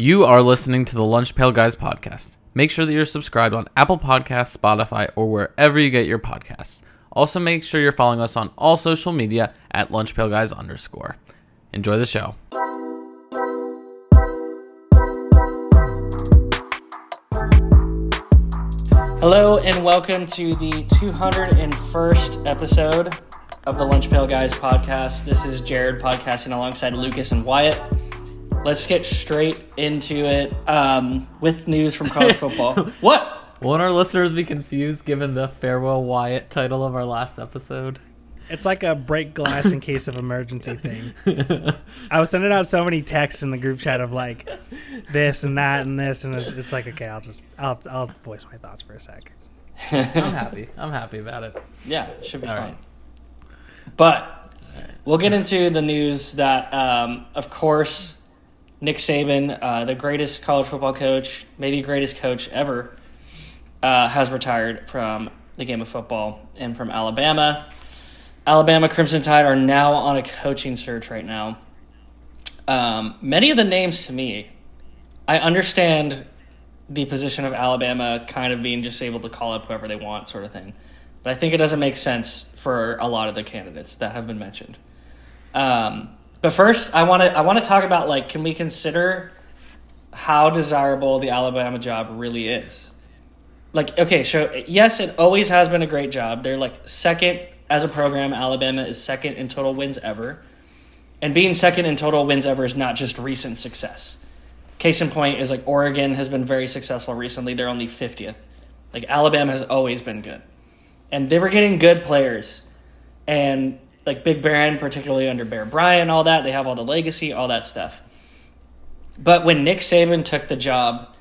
You are listening to the Lunch Pail Guys podcast. Make sure that you're subscribed on Apple Podcasts, Spotify, or wherever you get your podcasts. Also, make sure you're following us on all social media at Lunch Pail Guys underscore. Enjoy the show. Hello and welcome to the 201st episode of the Lunch Pail Guys podcast. This is Jarod podcasting alongside Lucas and Wyatt. Let's get straight into it um, with news from college football. what? Won't our listeners be confused given the Farewell Wyatt title of our last episode? It's like a break glass in case of emergency thing. I was sending out so many texts in the group chat of like this and that and this, and it's, it's like okay, I'll just I'll I'll voice my thoughts for a sec. I'm happy. I'm happy about it. Yeah, it should be All fine. right. But we'll get into the news that, um, of course, Nick Saban, uh, the greatest college football coach, maybe greatest coach ever, uh, has retired from the game of football and from Alabama. Alabama Crimson Tide are now on a coaching search right now. Um, many of the names to me, I understand the position of Alabama kind of being just able to call up whoever they want, sort of thing. But I think it doesn't make sense for a lot of the candidates that have been mentioned. Um, but first, I want to I want to talk about like, can we consider how desirable the Alabama job really is? Like, okay, so yes, it always has been a great job. They're like second as a program. Alabama is second in total wins ever, and being second in total wins ever is not just recent success. Case in point is like Oregon has been very successful recently. They're only 50th. Like Alabama has always been good. And they were getting good players. And like Big Baron, particularly under Bear Bryant, all that, they have all the legacy, all that stuff. But when Nick Saban took the job,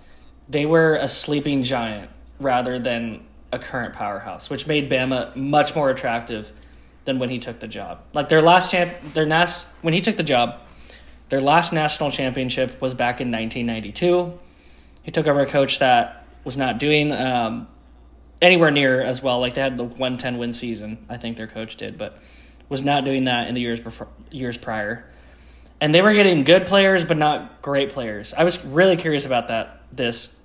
they were a sleeping giant rather than a current powerhouse, which made Bama much more attractive than when he took the job. Like their last champ, their nas- when he took the job, their last national championship was back in 1992. He took over a coach that was not doing um, anywhere near as well. Like they had the 110 win season, I think their coach did, but was not doing that in the years before, years prior. And they were getting good players, but not great players. I was really curious about that. This,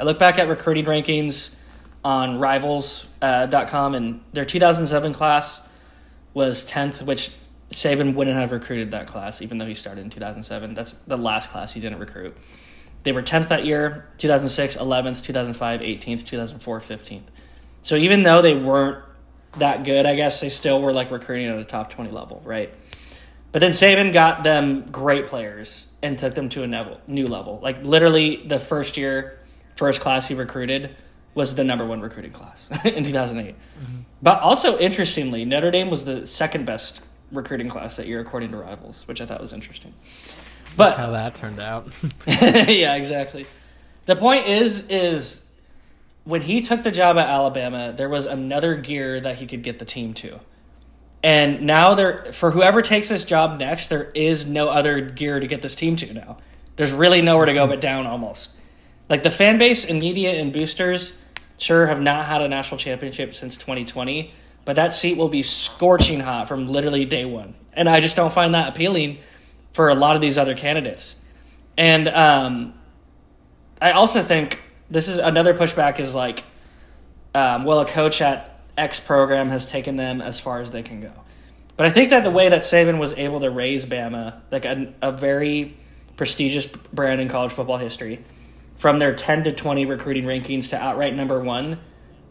I look back at recruiting rankings on Rivals.com, uh, and their 2007 class was 10th, which Saban wouldn't have recruited that class, even though he started in 2007. That's the last class he didn't recruit. They were 10th that year, 2006, 11th, 2005, 18th, 2004, 15th. So even though they weren't that good, I guess they still were like recruiting at a top 20 level, right? But then Saban got them great players and took them to a new level. Like literally the first year, first class he recruited was the number one recruiting class in 2008. Mm-hmm. But also interestingly, Notre Dame was the second best recruiting class that year according to Rivals, which I thought was interesting. But How that turned out. yeah, exactly. The point is, is when he took the job at Alabama, there was another gear that he could get the team to. And now there, for whoever takes this job next, there is no other gear to get this team to now. There's really nowhere to go but down almost. Like the fan base and media and boosters, sure, have not had a national championship since 2020, but that seat will be scorching hot from literally day one. And I just don't find that appealing for a lot of these other candidates. And um, I also think this is another pushback is like, um, well, a coach at X program has taken them as far as they can go. But I think that the way that Saban was able to raise Bama, like a, a very prestigious brand in college football history, from their 10 to 20 recruiting rankings to outright number one,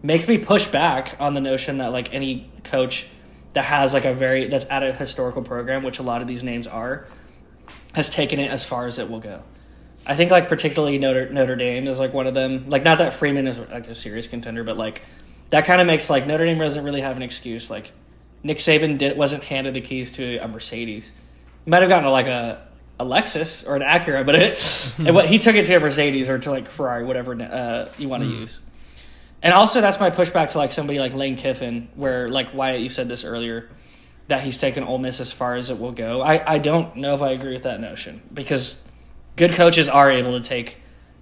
makes me push back on the notion that like any coach that has like a very that's at a historical program, which a lot of these names are, has taken it as far as it will go. I think like particularly Notre Notre Dame is like one of them. Like not that Freeman is like a serious contender, but like that kind of makes like Notre Dame doesn't really have an excuse. Like Nick Saban did wasn't handed the keys to a Mercedes. He might have gotten a, like a a Lexus or an Acura, but it and what he took it to a Mercedes or to like Ferrari, whatever uh, you want to use. And also, that's my pushback to like somebody like Lane Kiffin, where like Wyatt, you said this earlier, that he's taken Ole Miss as far as it will go. I, I don't know if I agree with that notion because good coaches are able to take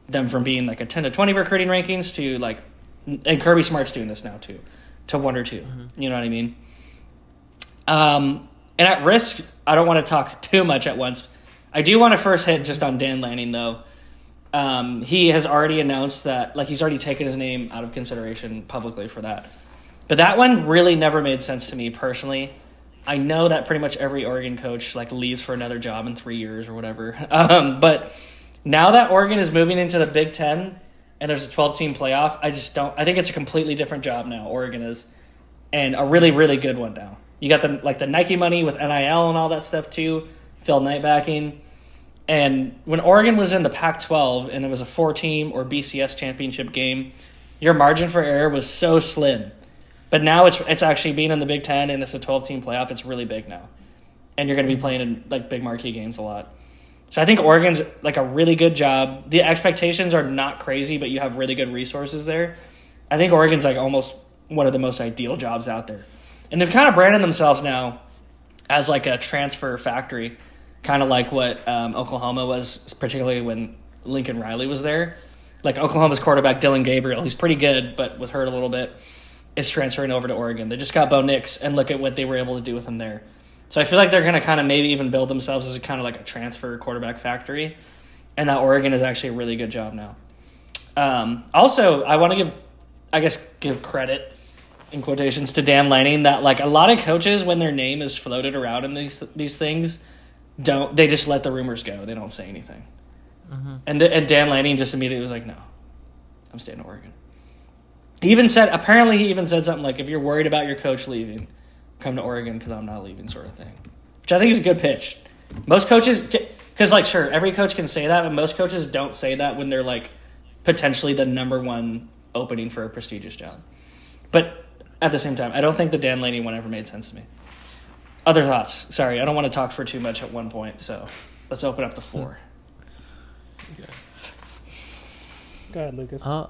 them from being like a 10 to 20 recruiting rankings to like, and Kirby Smart's doing this now too, to one or 2 You know what I mean? Um, and at risk, I don't want to talk too much at once. I do want to first hit just on Dan Lanning though. Um, he has already announced that, like, he's already taken his name out of consideration publicly for that. But that one really never made sense to me personally. I know that pretty much every Oregon coach like leaves for another job in three years or whatever. Um, but now that Oregon is moving into the Big Ten and there's a 12 team playoff, I just don't. I think it's a completely different job now. Oregon is, and a really really good one now. You got the like the Nike money with NIL and all that stuff too. Phil Knight backing. And when Oregon was in the Pac 12 and it was a four team or BCS championship game, your margin for error was so slim. But now it's it's actually being in the Big Ten and it's a 12 team playoff. It's really big now, and you're going to be playing in like big marquee games a lot. So I think Oregon's like a really good job. The expectations are not crazy, but you have really good resources there. I think Oregon's like almost one of the most ideal jobs out there, and they've kind of branded themselves now as like a transfer factory, kind of like what um, Oklahoma was, particularly when Lincoln Riley was there. Like Oklahoma's quarterback Dillon Gabriel, he's pretty good, but was hurt a little bit is transferring over to Oregon. They just got Bo Nix, and look at what they were able to do with him there. So I feel like they're going to kind of maybe even build themselves as a kind of like a transfer quarterback factory, and that Oregon is actually a really good job now. Um, also, I want to give, I guess, give credit in quotations to Dan Lanning that like a lot of coaches when their name is floated around in these these things, don't they just let the rumors go? They don't say anything. And the, and Dan Lanning just immediately was like, "No, I'm staying in Oregon." He even said, apparently, he even said something like, "If you're worried about your coach leaving, come to Oregon because I'm not leaving," sort of thing. Which I think is a good pitch. Most coaches, because like, sure, every coach can say that, but most coaches don't say that when they're like potentially the number one opening for a prestigious job. But at the same time, I don't think the Dan Lanning one ever made sense to me. Other thoughts? Sorry, I don't want to talk for too much at one point, so let's open up the floor. Go ahead, Lucas. Uh,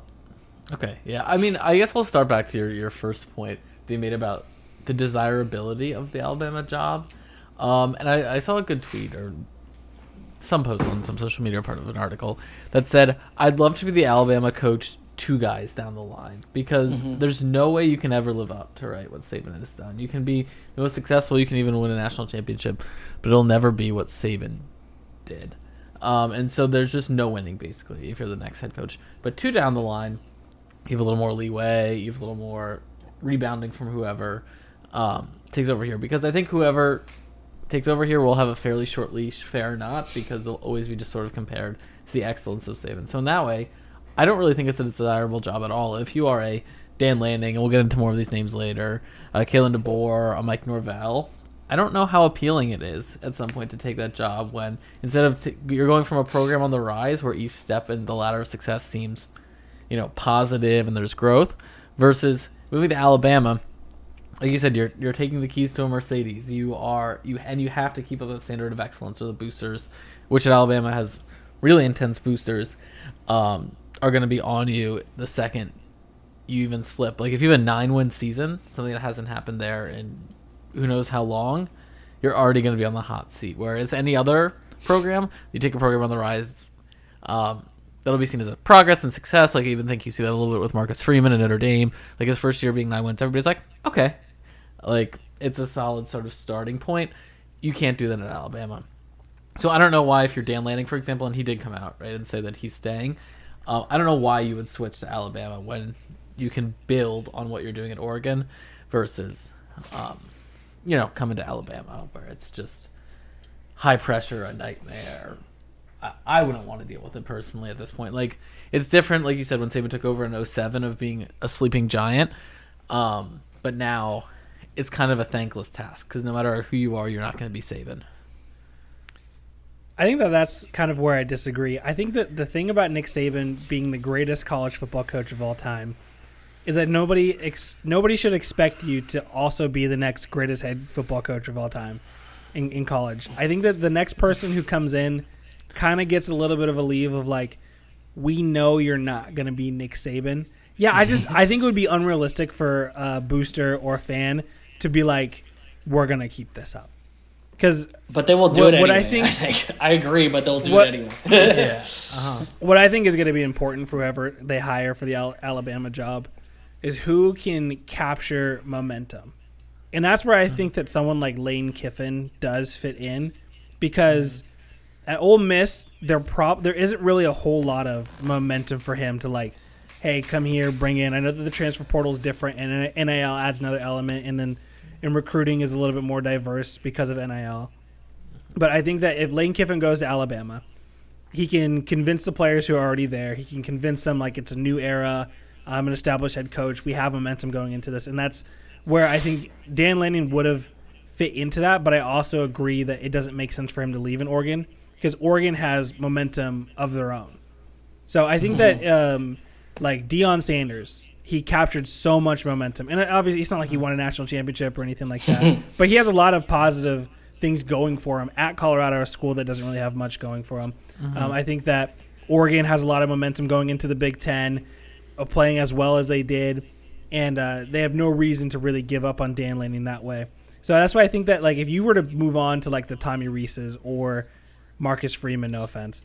okay, yeah. I mean, I guess we'll start back to your, your first point that you made about the desirability of the Alabama job. Um, and I, I saw a good tweet or some post on some social media, part of an article that said, "I'd love to be the Alabama coach two guys down the line because there's no way you can ever live up to right what Saban has done. You can be the most successful, you can even win a national championship, but it'll never be what Saban did. Um, and so there's just no winning basically if you're the next head coach. But two down the line, you have a little more leeway, you have a little more rebounding from whoever um, takes over here because I think whoever takes over here will have a fairly short leash, fair or not, because they'll always be just sort of compared to the excellence of Saban. So in that way, I don't really think it's a desirable job at all. If you are a Dan Lanning, and we'll get into more of these names later, uh, Kalen DeBoer, a Mike Norvell, I don't know how appealing it is at some point to take that job when instead of t- you're going from a program on the rise where each step in the ladder of success seems, you know, positive and there's growth, versus moving to Alabama like you said, you're you're taking the keys to a Mercedes. You are you and you have to keep up that standard of excellence, or the boosters, which at Alabama has really intense boosters, um, are going to be on you the second you even slip. Like if you have a nine win season, something that hasn't happened there in who knows how long, you're already going to be on the hot seat. Whereas any other program, you take a program on the rise, um, that'll be seen as a progress and success. Like I even think you see that a little bit with Marcus Freeman and Notre Dame. Like his first year being nine wins, everybody's like, okay, like it's a solid sort of starting point. You can't do that at Alabama. So I don't know why if you're Dan Lanning, for example, and he did come out right and say that he's staying. Uh, I don't know why you would switch to Alabama when you can build on what you're doing at Oregon versus, um, you know, coming to Alabama where it's just high pressure, a nightmare. I, wouldn't want to deal with it personally at this point. Like it's different, like you said, when Saban took over in 07 of being a sleeping giant. Um, but now it's kind of a thankless task because no matter who you are, you're not going to be Saban. I think that that's kind of where I disagree. I think that the thing about Nick Saban being the greatest college football coach of all time is that nobody ex- nobody should expect you to also be the next greatest head football coach of all time in, in college. I think that the next person who comes in kind of gets a little bit of a leave of like, we know you're not going to be Nick Saban. Yeah, I just I think it would be unrealistic for a booster or fan to be like, we're going to keep this up. Because But they will do What- it what I think- I agree, but they'll do What- it anyway. Yeah. Uh-huh. what I think is going to be important for whoever they hire for the Al- Alabama job is who can capture momentum. And that's where I think that someone like Lane Kiffin does fit in because at Ole Miss, there prob there isn't really a whole lot of momentum for him to like, hey, come here, bring in. I know that the transfer portal is different, and NIL adds another element, and then in recruiting is a little bit more diverse because of NIL. But I think that if Lane Kiffin goes to Alabama, he can convince the players who are already there. He can convince them like it's a new era. I'm an established head coach. We have momentum going into this, and that's where I think Dan Lanning would have fit into that. But I also agree that it doesn't make sense for him to leave in Oregon because Oregon has momentum of their own. So I think that um, like Deion Sanders, he captured so much momentum, and obviously it's not like he won a national championship or anything like that, but he has a lot of positive things going for him at Colorado, a school that doesn't really have much going for him. Um, I think that Oregon has a lot of momentum going into the Big Ten, uh, playing as well as they did, and uh, they have no reason to really give up on Dan Lanning that way. So that's why I think that like if you were to move on to like the Tommy Reeses or Marcus Freeman, no offense,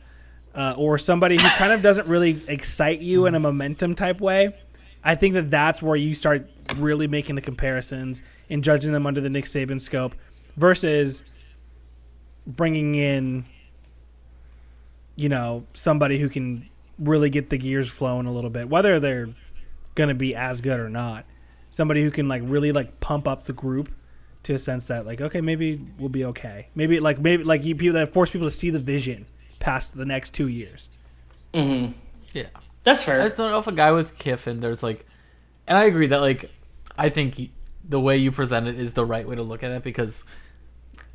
uh, or somebody who kind of doesn't really excite you in a momentum type way, I think that that's where you start really making the comparisons and judging them under the Nick Saban scope versus bringing in, you know, somebody who can really get the gears flowing a little bit, whether they're going to be as good or not. Somebody who can like really like pump up the group to a sense that like okay maybe we'll be okay maybe like maybe like you people that force people to see the vision past the next two years Mm-hmm. Yeah. That's I fair. just don't know if a guy with Kiffin, there's like, and I agree that like, I think y- the way you present it is the right way to look at it because,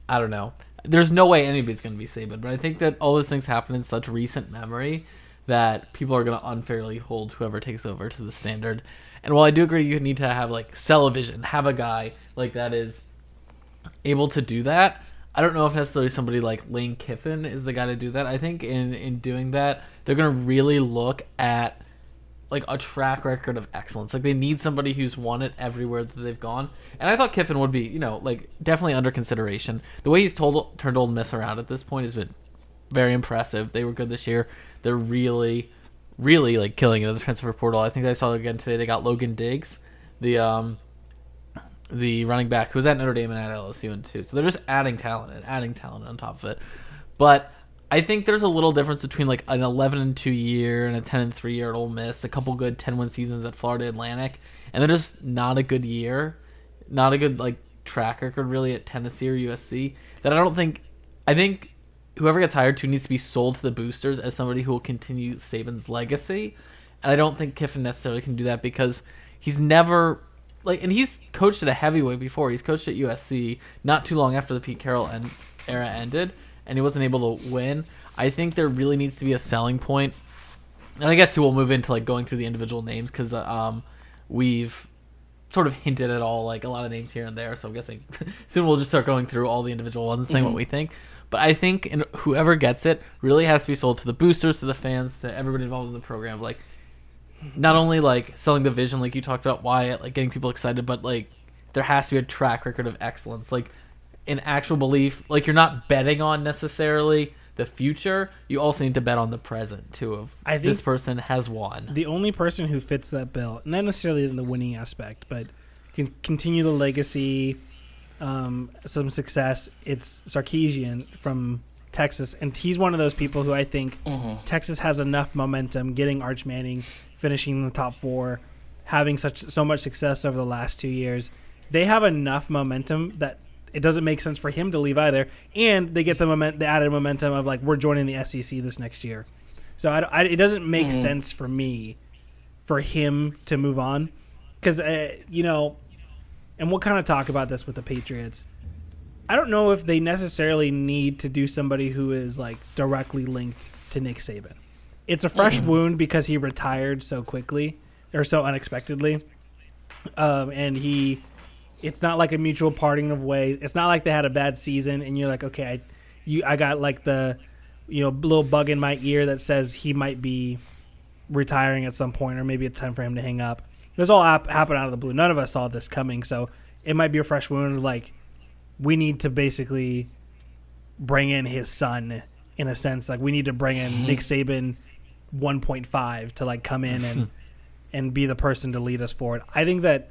I don't know, there's no way anybody's gonna be Saban, but I think that all these things happen in such recent memory that people are gonna unfairly hold whoever takes over to the standard. And while I do agree you need to have like sell a vision, have a guy like that is able to do that. I don't know if necessarily somebody like Lane Kiffin is the guy to do that. I think in in doing that, they're gonna really look at like a track record of excellence. Like they need somebody who's won it everywhere that they've gone. And I thought Kiffin would be, you know, like definitely under consideration. The way he's told turned Ole Miss around at this point has been very impressive. They were good this year. They're really, really like killing it in the transfer portal. I think I saw it again today. They got Logan Diggs, the um, the running back who was at Notre Dame and at LSU and too. So they're just adding talent and adding talent on top of it. But I think there's a little difference between like an 11 and 2 year and a 10 and 3 year at Ole Miss, a couple good 10 win seasons at Florida Atlantic, and then just not a good year, not a good like track record really at Tennessee or USC. That I don't think. I think whoever gets hired to needs to be sold to the boosters as somebody who will continue Saban's legacy, and I don't think Kiffin necessarily can do that because he's never like, and he's coached at a heavyweight before. He's coached at USC not too long after the Pete Carroll en- era ended, and he wasn't able to win. I think there really needs to be a selling point, and I guess too we'll move into like going through the individual names because um, we've sort of hinted at all like a lot of names here and there. So I'm guessing soon we'll just start going through all the individual ones and saying what we think. But I think in, whoever gets it really has to be sold to the boosters, to the fans, to everybody involved in the program. Like not only like selling the vision, like you talked about Wyatt, like getting people excited, but like there has to be a track record of excellence, like an actual belief. Like you're not betting on necessarily the future. You also need to bet on the present too. Of I think this person has won. the only person who fits that bill, not necessarily in the winning aspect, but can continue the legacy, um, some success. It's Sarkisian from Texas, and he's one of those people who I think Texas has enough momentum, getting Arch Manning, finishing in the top four, having such so much success over the last two years. They have enough momentum that it doesn't make sense for him to leave either, and they get the moment, the added momentum of like we're joining the SEC this next year. So I, I- it doesn't make sense for me for him to move on because uh, you know, and we'll kind of talk about this with the Patriots. I don't know if they necessarily need to do somebody who is like directly linked to Nick Saban. It's a fresh wound because he retired so quickly or so unexpectedly, um, and he. It's not like a mutual parting of ways. It's not like they had a bad season, and you're like, okay, I, you, I got like the, you know, little bug in my ear that says he might be retiring at some point, or maybe it's time for him to hang up. This all hap- happened out of the blue. None of us saw this coming, so it might be a fresh wound. Like we need to basically bring in his son in a sense. Like we need to bring in Nick Saban 1.5 to like come in and and be the person to lead us forward. I think that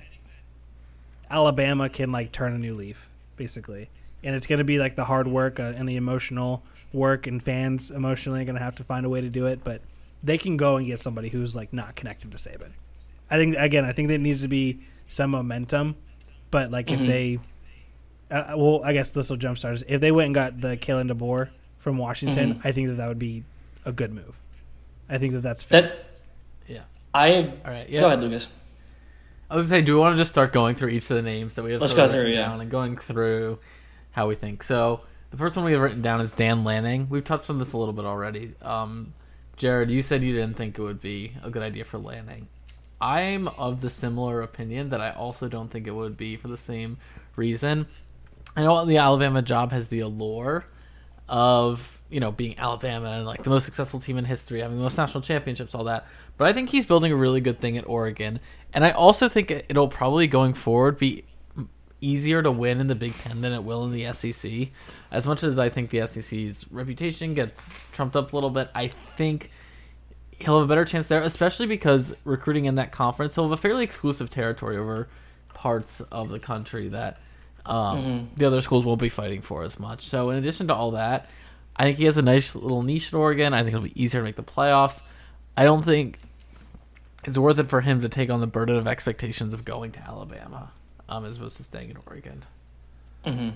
Alabama can like turn a new leaf, basically, and it's going to be like the hard work uh, and the emotional work, and fans emotionally are going to have to find a way to do it. But they can go and get somebody who's like not connected to Saban. I think again, I think there needs to be some momentum. But like if Mhm. they, uh, well, I guess this will jumpstart us. If they went and got the Kalen DeBoer from Washington, Mhm. I think that that would be a good move. I think that that's fair. That Yeah. I All right. Yeah. go ahead, Lucas. I was gonna say, do we want to just start going through each of the names that we have? Let's go through, written yeah. down and going through how we think. So the first one we have written down is Dan Lanning. We've touched on this a little bit already. Um, Jarod, you said you didn't think it would be a good idea for Lanning. I'm of the similar opinion that I also don't think it would be for the same reason. I know the Alabama job has the allure of you know being Alabama and like the most successful team in history, having the most national championships, all that. But I think he's building a really good thing at Oregon, and I also think it- it'll probably going forward be easier to win in the Big Ten than it will in the SEC. As much as I think the SEC's reputation gets trumped up a little bit, I think he'll have a better chance there, especially because recruiting in that conference, he'll have a fairly exclusive territory over parts of the country that um, Mhm. the other schools won't be fighting for as much. So, in addition to all that, I think he has a nice little niche in Oregon. I think it'll be easier to make the playoffs. I don't think it's worth it for him to take on the burden of expectations of going to Alabama um, as opposed to staying in Oregon. hmm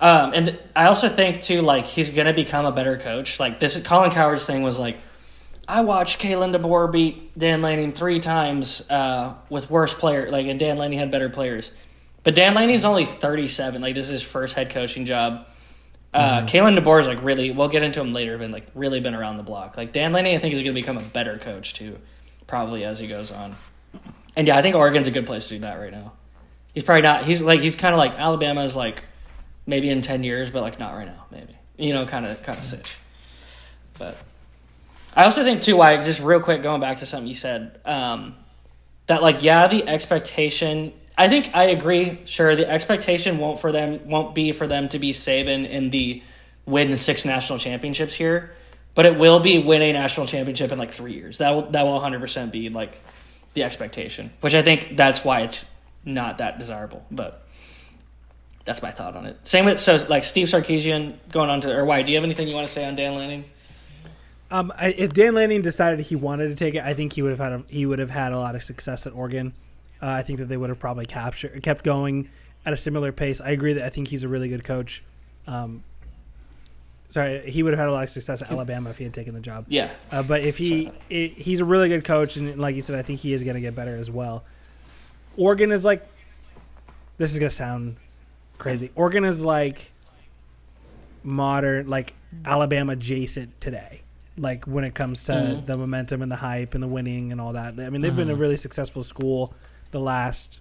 Um, and I also think too, like he's gonna become a better coach. Like this, Colin Cowherd's thing was like, I watched Kalen DeBoer beat Dan Lanning three times uh, with worse player. Like, and Dan Lanning had better players, but Dan Lanning's only thirty seven. Like this is his first head coaching job. Uh, Kalen DeBoer is like really. We'll get into him later, but like really been around the block. Like Dan Lanning, I think is gonna become a better coach too, probably as he goes on. And yeah, I think Oregon's a good place to do that right now. He's probably not. He's like he's kind of like Alabama's like maybe in ten years, but like not right now. Maybe you know, kind of kind of sitch. But I also think too, why just real quick going back to something you said, um, that like yeah, the expectation. I think I agree. Sure, the expectation won't for them won't be for them to be Saban in the win the six national championships here, but it will be win a national championship in like three years. That will that will one hundred percent be like the expectation, which I think that's why it's not that desirable. But that's my thought on it. Same with so like Steve Sarkisian going on to or why? Do you have anything you want to say on Dan Lanning? Um, I, if Dan Lanning decided he wanted to take it, I think he would have had a, he would have had a lot of success at Oregon. Uh, I think that they would have probably captured kept going at a similar pace. I agree that I think he's a really good coach. Um, sorry, he would have had a lot of success at Alabama if he had taken the job. Yeah, Uh, but if he i he's a really good coach, and like you said, I think he is going to get better as well. Oregon is like, this is going to sound crazy. Oregon is like modern, like Alabama adjacent today. Like when it comes to Mhm. the momentum and the hype and the winning and all that. I mean, they've been a really successful school the last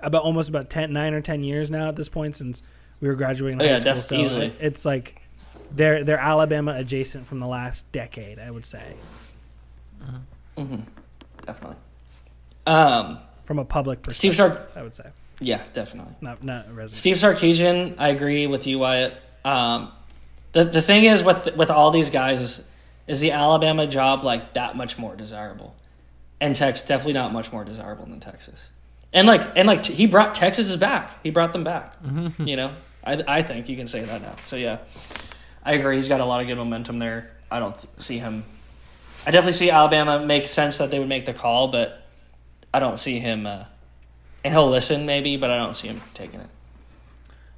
about almost about 10, 9 or ten years now at this point since we were graduating Oh, high yeah, school. so easily. it's like they're they're Alabama adjacent from the last decade, I would say, hmm definitely. Um, from a public perspective, Steve perspective. I would say, yeah, definitely. not not a resident. Steve Sarkisian, I agree with you, Wyatt. Um, the the thing is with with all these guys is is the Alabama job like that much more desirable, and Texas definitely not much more desirable than Texas. And like and like t- he brought Texas is back. He brought them back. You know, I I think you can say that now. So yeah, I agree. He's got a lot of good momentum there. I don't th- see him. I definitely see Alabama make sense that they would make the call, but I don't see him. Uh, and he'll listen maybe, but I don't see him taking it.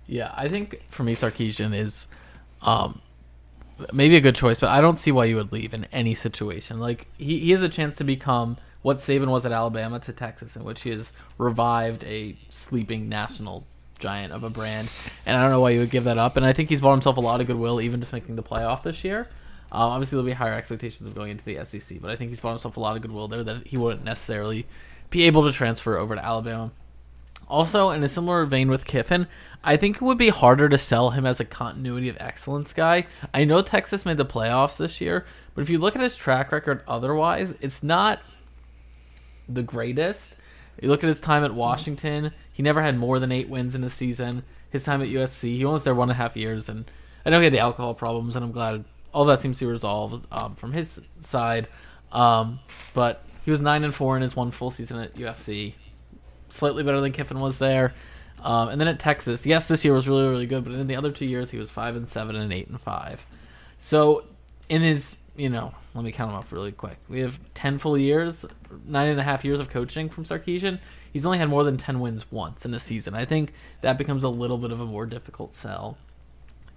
Yeah, I think for me, Sarkisian is um, maybe a good choice, but I don't see why you would leave in any situation. Like he, he has a chance to become what Saban was at Alabama to Texas, in which he has revived a sleeping national giant of a brand, and I don't know why you would give that up. And I think he's bought himself a lot of goodwill, even just making the playoff this year. Um, obviously, there'll be higher expectations of going into the SEC, but I think he's bought himself a lot of goodwill there that he wouldn't necessarily be able to transfer over to Alabama. Also, in a similar vein with Kiffin, I think it would be harder to sell him as a continuity of excellence guy. I know Texas made the playoffs this year, but if you look at his track record otherwise, it's not the greatest. You look at his time at Washington, he never had more than eight wins in a season. His time at USC, he was there one and a half years, and I know he had the alcohol problems, and I'm glad all that seems to be resolved um, from his side. Um, but he was nine and four in his one full season at USC slightly better than Kiffin was there. Um, and then at Texas, yes, this year was really really good, but in the other two years he was five and seven and eight and five. So in his you know, let me count them up really quick. We have ten full years, nine and a half years of coaching from Sarkisian. He's only had more than ten wins once in a season. I think that becomes a little bit of a more difficult sell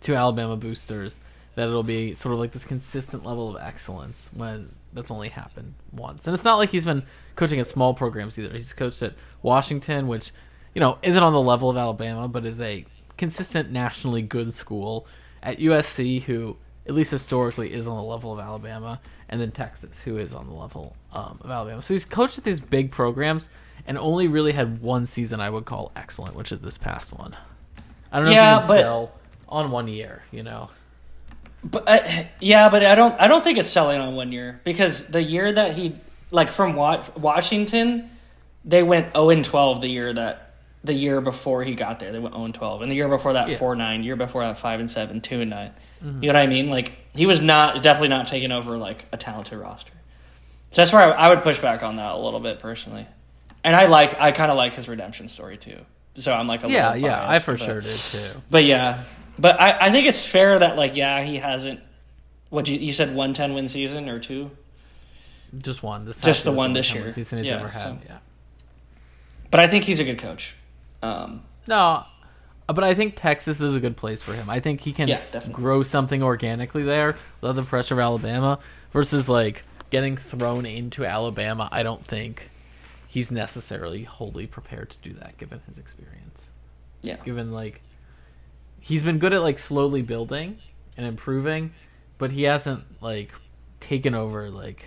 to Alabama boosters that it'll be sort of like this consistent level of excellence when that's only happened once. And it's not like he's been coaching at small programs either. He's coached at Washington, which, you know, isn't on the level of Alabama, but is a consistent nationally good school. At USC, who at least historically is on the level of Alabama, and then Texas, who is on the level um, of Alabama. So he's coached at these big programs and only really had one season I would call excellent, which is this past one. I don't know Yeah, if you can sell on one year, you know. But uh, yeah, but I don't. I don't think it's selling on one year because the year that he like from Wa- Washington, they went zero and twelve the year that the year before he got there. They went zero and twelve, and the year before that Yeah. four nine. Year before that five and seven, two and 9 You know what I mean? Like he was not definitely not taking over like a talented roster. So that's where I, I would push back on that a little bit personally. And I like I kind of like his redemption story too. So I'm like a Yeah, little yeah, I for but- sure did too. but yeah, but I, I think it's fair that like yeah he hasn't. What you you said one ten win season or two, Just one. This Just the one this year. Season he's Yeah, ever had. so- Yeah. but I think he's a good coach. Um, No, but I think Texas is a good place for him. I think he can Yeah, grow something organically there without the pressure of Alabama versus like getting thrown into Alabama. I don't think he's necessarily wholly prepared to do that given his experience. yeah, Given like he's been good at like slowly building and improving, but he hasn't like taken over like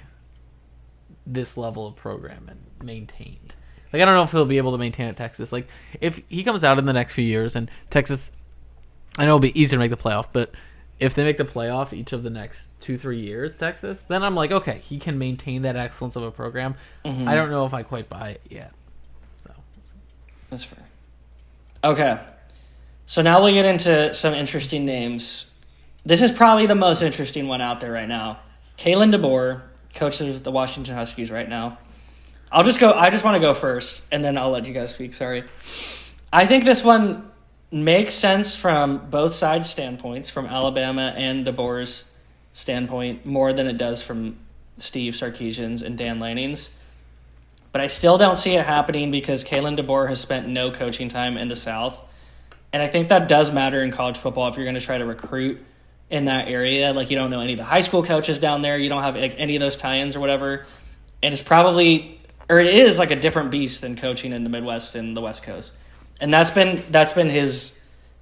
this level of program and maintained. Like I don't know if he'll be able to maintain at Texas. Like if he comes out in the next few years and Texas, I know it'll be easier to make the playoff, but if they make the playoff each of the next two three years, Texas, then I'm like, okay, he can maintain that excellence of a program. Mm-hmm. I don't know if I quite buy it yet. So that's fair. Okay, so now we get into some interesting names. This is probably the most interesting one out there right now. Kalen DeBoer, coach of the Washington Huskies right now. I'll just go. I just want to go first, and then I'll let you guys speak. Sorry. I think this one makes sense from both sides' standpoints, from Alabama and DeBoer's standpoint, more than it does from Steve Sarkisian's and Dan Lanning's. But I still don't see it happening because Kalen DeBoer has spent no coaching time in the South. And I think that does matter in college football if you're going to try to recruit in that area. Like, you don't know any of the high school coaches down there, you don't have like, any of those tie ins or whatever. And it's probably, or it is like a different beast than coaching in the Midwest and the West Coast. And that's been that's been his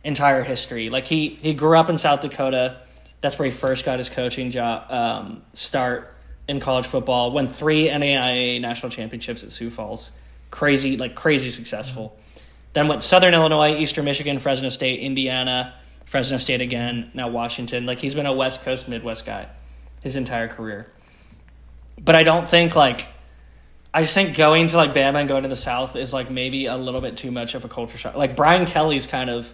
entire history. Like he he grew up in South Dakota. That's where he first got his coaching job um, start in college football. Won three NAIA national championships at Sioux Falls. Crazy, like crazy successful. Then went Southern Illinois, Eastern Michigan, Fresno State, Indiana, Fresno State again. Now Washington. Like he's been a West Coast Midwest guy his entire career. But I don't think like I just think going to like Bama and going to the South is like maybe a little bit too much of a culture shock. Like Brian Kelly's kind of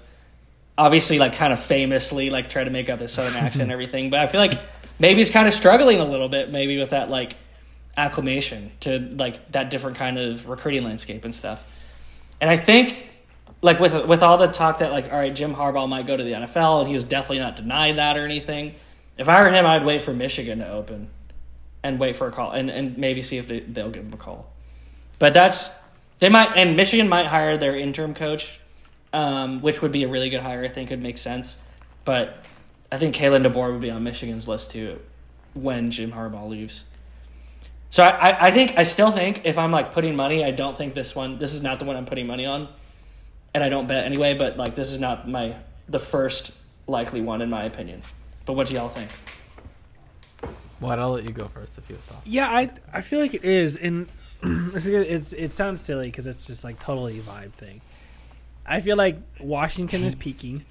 obviously like kind of famously like try to make up his southern accent and everything, but I feel like maybe he's kind of struggling a little bit maybe with that like acclimation to like that different kind of recruiting landscape and stuff. And I think like with with all the talk that like all right, Jim Harbaugh might go to the NFL and he was definitely not denied that or anything. If I were him, I'd wait for Michigan to open and wait for a call and, and maybe see if they, they'll give him a call. But that's they might and Michigan might hire their interim coach, um, which would be a really good hire. I think would make sense. But I think Kalen DeBoer would be on Michigan's list too when Jim Harbaugh leaves. So I, I, I think I still think if I'm like putting money, I don't think this one this is not the one I'm putting money on. And I don't bet anyway, but like this is not my the first likely one in my opinion. But what do y'all think? Well, I'll let you go first if you have thoughts. Yeah, I I feel like it is, and it's it's it sounds silly because it's just like totally vibe thing. I feel like Washington is peaking.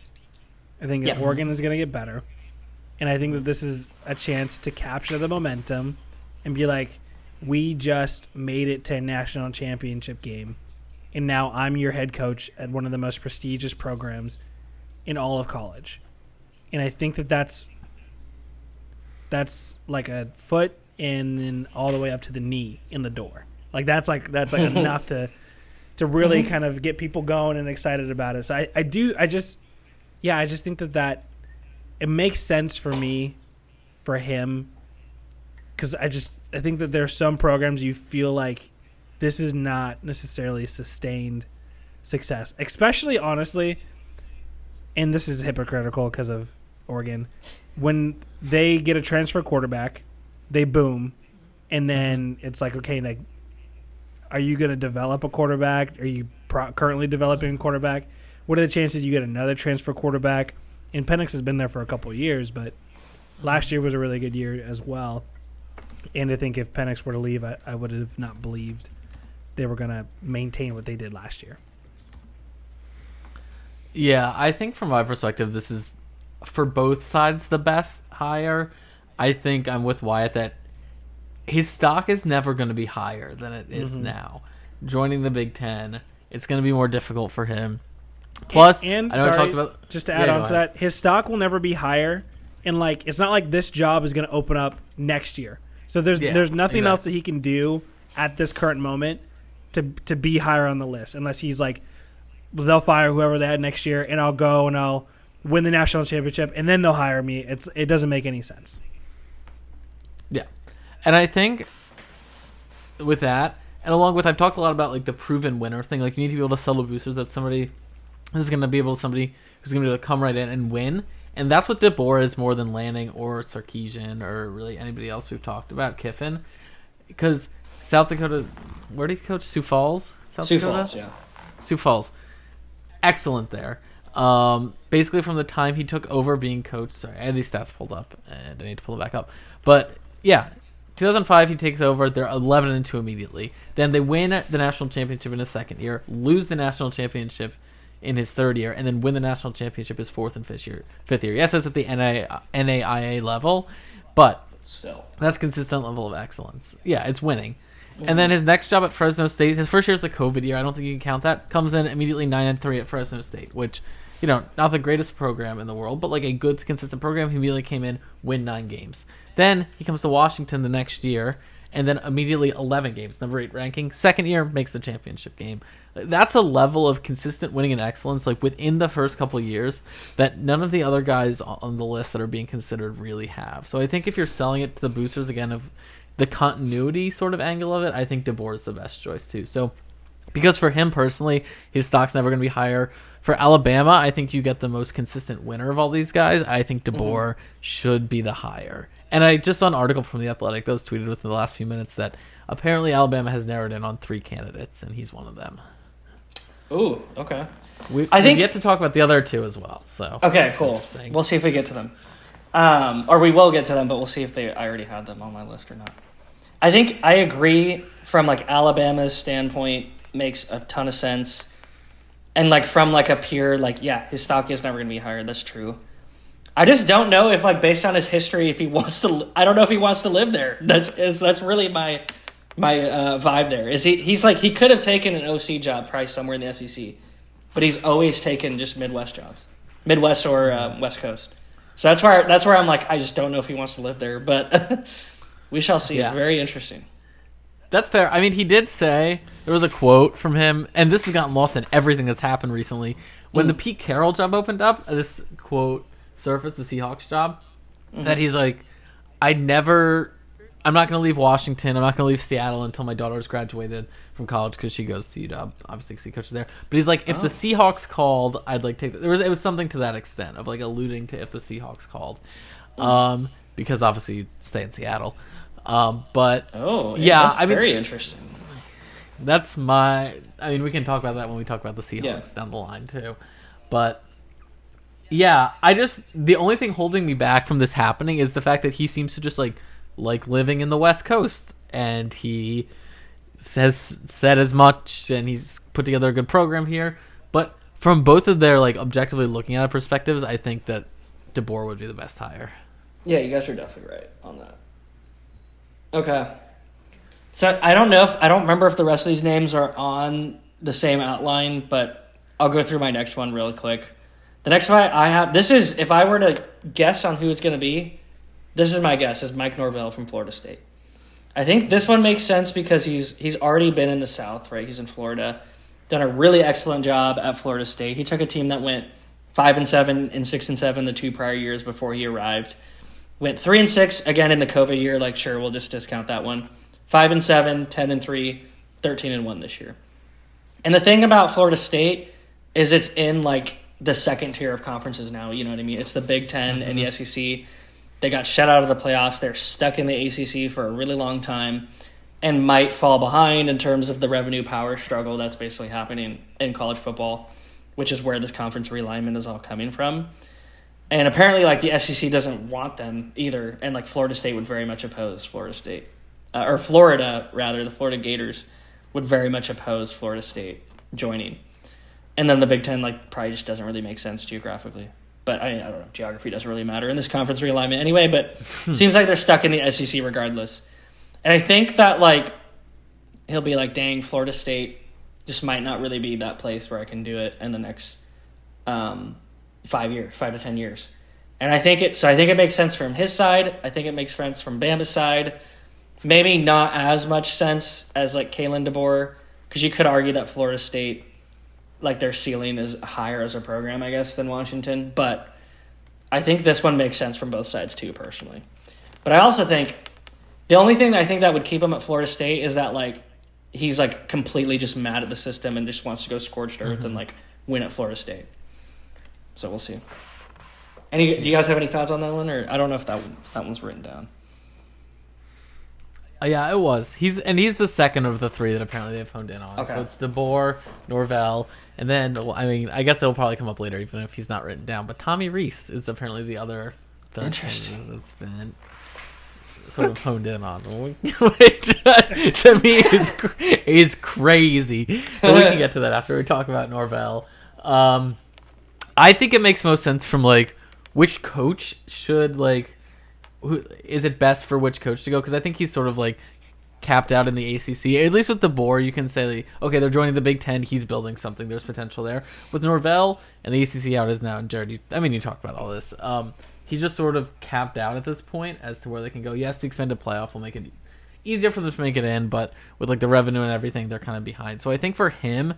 I think that Yeah. Oregon is going to get better, and I think that this is a chance to capture the momentum and be like, we just made it to a national championship game, and now I'm your head coach at one of the most prestigious programs in all of college, and I think that that's that's like a foot and then all the way up to the knee in the door. Like that's like that's like enough to to really mm-hmm. kind of get people going and excited about it. So I, I do I just yeah I just think that that it makes sense for me for him because I just I think that there are some programs you feel like this is not necessarily sustained success, especially honestly, and this is hypocritical because of Oregon. When they get a transfer quarterback, they boom, and then it's like okay, like, are you going to develop a quarterback? Are you pro- currently developing a quarterback? What are the chances you get another transfer quarterback? And Penix has been there for a couple years, but last year was a really good year as well. And I think if Penix were to leave, I, I would have not believed they were going to maintain what they did last year. Yeah, I think from my perspective, this is for both sides the best hire. I think I'm with Wyatt that his stock is never going to be higher than it is mm-hmm. now. Joining the Big Ten, it's going to be more difficult for him. Plus, and, I know I sorry, talked about just to add Yeah, on to ahead. that, his stock will never be higher. And like, it's not like this job is going to open up next year. So there's Yeah, there's nothing else that he can do at this current moment to to be higher on the list, unless he's like, they'll fire whoever they had next year, and I'll go and I'll win the national championship, and then they'll hire me. It's it doesn't make any sense. Yeah. And I think with that, and along with I've talked a lot about like the proven winner thing, like you need to be able to sell to boosters that somebody this is gonna be able to somebody who's gonna be able to come right in and win. And that's what DeBoer is more than Lanning or Sarkisian or really anybody else we've talked about, Kiffin. Because South Dakota where did he coach? Sioux Falls? South Sioux Dakota? Falls, yeah. Sioux Falls. Excellent there. Um, basically, from the time he took over being coach, sorry, I had these stats pulled up and I need to pull it back up. But yeah, 2005 he takes over. They're 11 and 2 immediately. Then they win the national championship in his second year, lose the national championship in his third year, and then win the national championship his fourth and fifth year. Fifth year. Yes, that's at the NA, NAIA level, but Still. that's consistent level of excellence. Yeah, it's winning. And then his next job at Fresno State, his first year is the COVID year. I don't think you can count that. Comes in immediately nine and three at Fresno State, which, you know, not the greatest program in the world, but like a good consistent program. He immediately came in, win nine games. Then he comes to Washington the next year, and then immediately eleven games, number eight ranking. Second year makes the championship game. That's a level of consistent winning and excellence, like within the first couple years, that none of the other guys on the list that are being considered really have. So I think if you're selling it to the boosters again of the continuity sort of angle of it, I think DeBoer is the best choice too. So because for him personally, his stock's never going to be higher. For Alabama, I think you get the most consistent winner of all these guys. I think DeBoer should be the higher. And I just saw an article from the Athletic that was tweeted within the last few minutes that apparently Alabama has narrowed in on three candidates, and he's one of them. Ooh, okay. We, I think- think yet to talk about the other two as well. So Okay, cool. We'll see if we get to them. Um, or we will get to them, but we'll see if they I already had them on my list or not. I think I agree from like Alabama's standpoint makes a ton of sense. And like from like a pure like yeah, his stock is never going to be higher. That's true. I just don't know if like based on his history if he wants to I don't know if he wants to live there. That's is that's really my my uh, vibe there. Is he he's like he could have taken an OC job probably somewhere in the SEC. But he's always taken just Midwest jobs. Midwest or uh, West Coast. So that's where that's where I'm like I just don't know if he wants to live there, but we shall see. Yeah. Very interesting. That's fair. I mean, he did say there was a quote from him, and this has gotten lost in everything that's happened recently. When the mm. Pete Carroll job opened up, this quote surfaced, the Seahawks job, that mm-hmm. he's like, I never, I'm not going to leave Washington. I'm not going to leave Seattle until my daughter's graduated from college because she goes to UW. Obviously, 'cause he coaches there. But he's like, if the oh. Seahawks called, I'd like take. There was it was something to that extent of like alluding to if the Seahawks called, mm. um, because obviously you stay in Seattle. Um, but Oh, Yeah, I mean- very interesting. that's my. I mean, we can talk about that when we talk about the Seahawks Yeah. down the line too. But yeah, I just the only thing holding me back from this happening is the fact that he seems to just like like living in the West Coast, and he says said as much, and he's put together a good program here. But from both of their like objectively looking at it perspectives, I think that DeBoer would be the best hire. Yeah, you guys are definitely right on that. Okay. So I don't know if I don't remember if the rest of these names are on the same outline, but I'll go through my next one real quick. The next one I have this is if I were to guess on who it's going to be, this is my guess is Mike Norvell from Florida State. I think this one makes sense because he's he's already been in the South, right? He's in Florida. done a really excellent job at Florida State. He took a team that went five and seven and six and seven the two prior years before he arrived. Went three and six again in the COVID year. Like sure, we'll just discount that one. Five and seven, 10 and three, 13 and one this year. And the thing about Florida State is it's in like the second tier of conferences now. You know what I mean? It's the Big 10 and the mm-hmm. SEC. They got shut out of the playoffs. They're stuck in the ACC for a really long time and might fall behind in terms of the revenue power struggle that's basically happening in college football, which is where this conference realignment is all coming from. And apparently, like the SEC doesn't want them either, and like Florida State would very much oppose Florida State, uh, or Florida rather, the Florida Gators would very much oppose Florida State joining. And then the Big Ten like probably just doesn't really make sense geographically. But I, mean, I don't know, geography doesn't really matter in this conference realignment anyway. But seems like they're stuck in the SEC regardless. And I think that like he'll be like, dang, Florida State just might not really be that place where I can do it in the next um, five years, five to ten years. And I think it so I think it makes sense from his side. I think it makes sense from Bama's side. Maybe not as much sense as like Kalen DeBoer, because you could argue that Florida State, like their ceiling is higher as a program, I guess, than Washington. But I think this one makes sense from both sides too, personally. But I also think the only thing that I think that would keep him at Florida State is that like he's like completely just mad at the system and just wants to go scorched earth and mm-hmm. like win at Florida State. So we'll see. Any? Do you guys have any thoughts on that one, or I don't know if that one, that one's written down. Uh, yeah, it was. He's and he's the second of the three that apparently they've honed in on. Okay. So it's DeBoer, Norvell, and then well, I mean, I guess it'll probably come up later, even if he's not written down. But Tommy Rees is apparently the other third Interesting. that's been sort of honed in on, which to me is is crazy. But we can get to that after we talk about Norvell. Um, I think it makes most sense from like which coach should like who is it best for which coach to go because I think he's sort of like capped out in the ACC. At least with DeBoer, you can say like, okay, they're joining the Big Ten. He's building something. There's potential there. With Norvell and the ACC out is now. And Jarod, you, I mean, you talked about all this. Um, he's just sort of capped out at this point as to where they can go. Yes, the expanded playoff will make it easier for them to make it in, but with like the revenue and everything, they're kind of behind. So I think for him,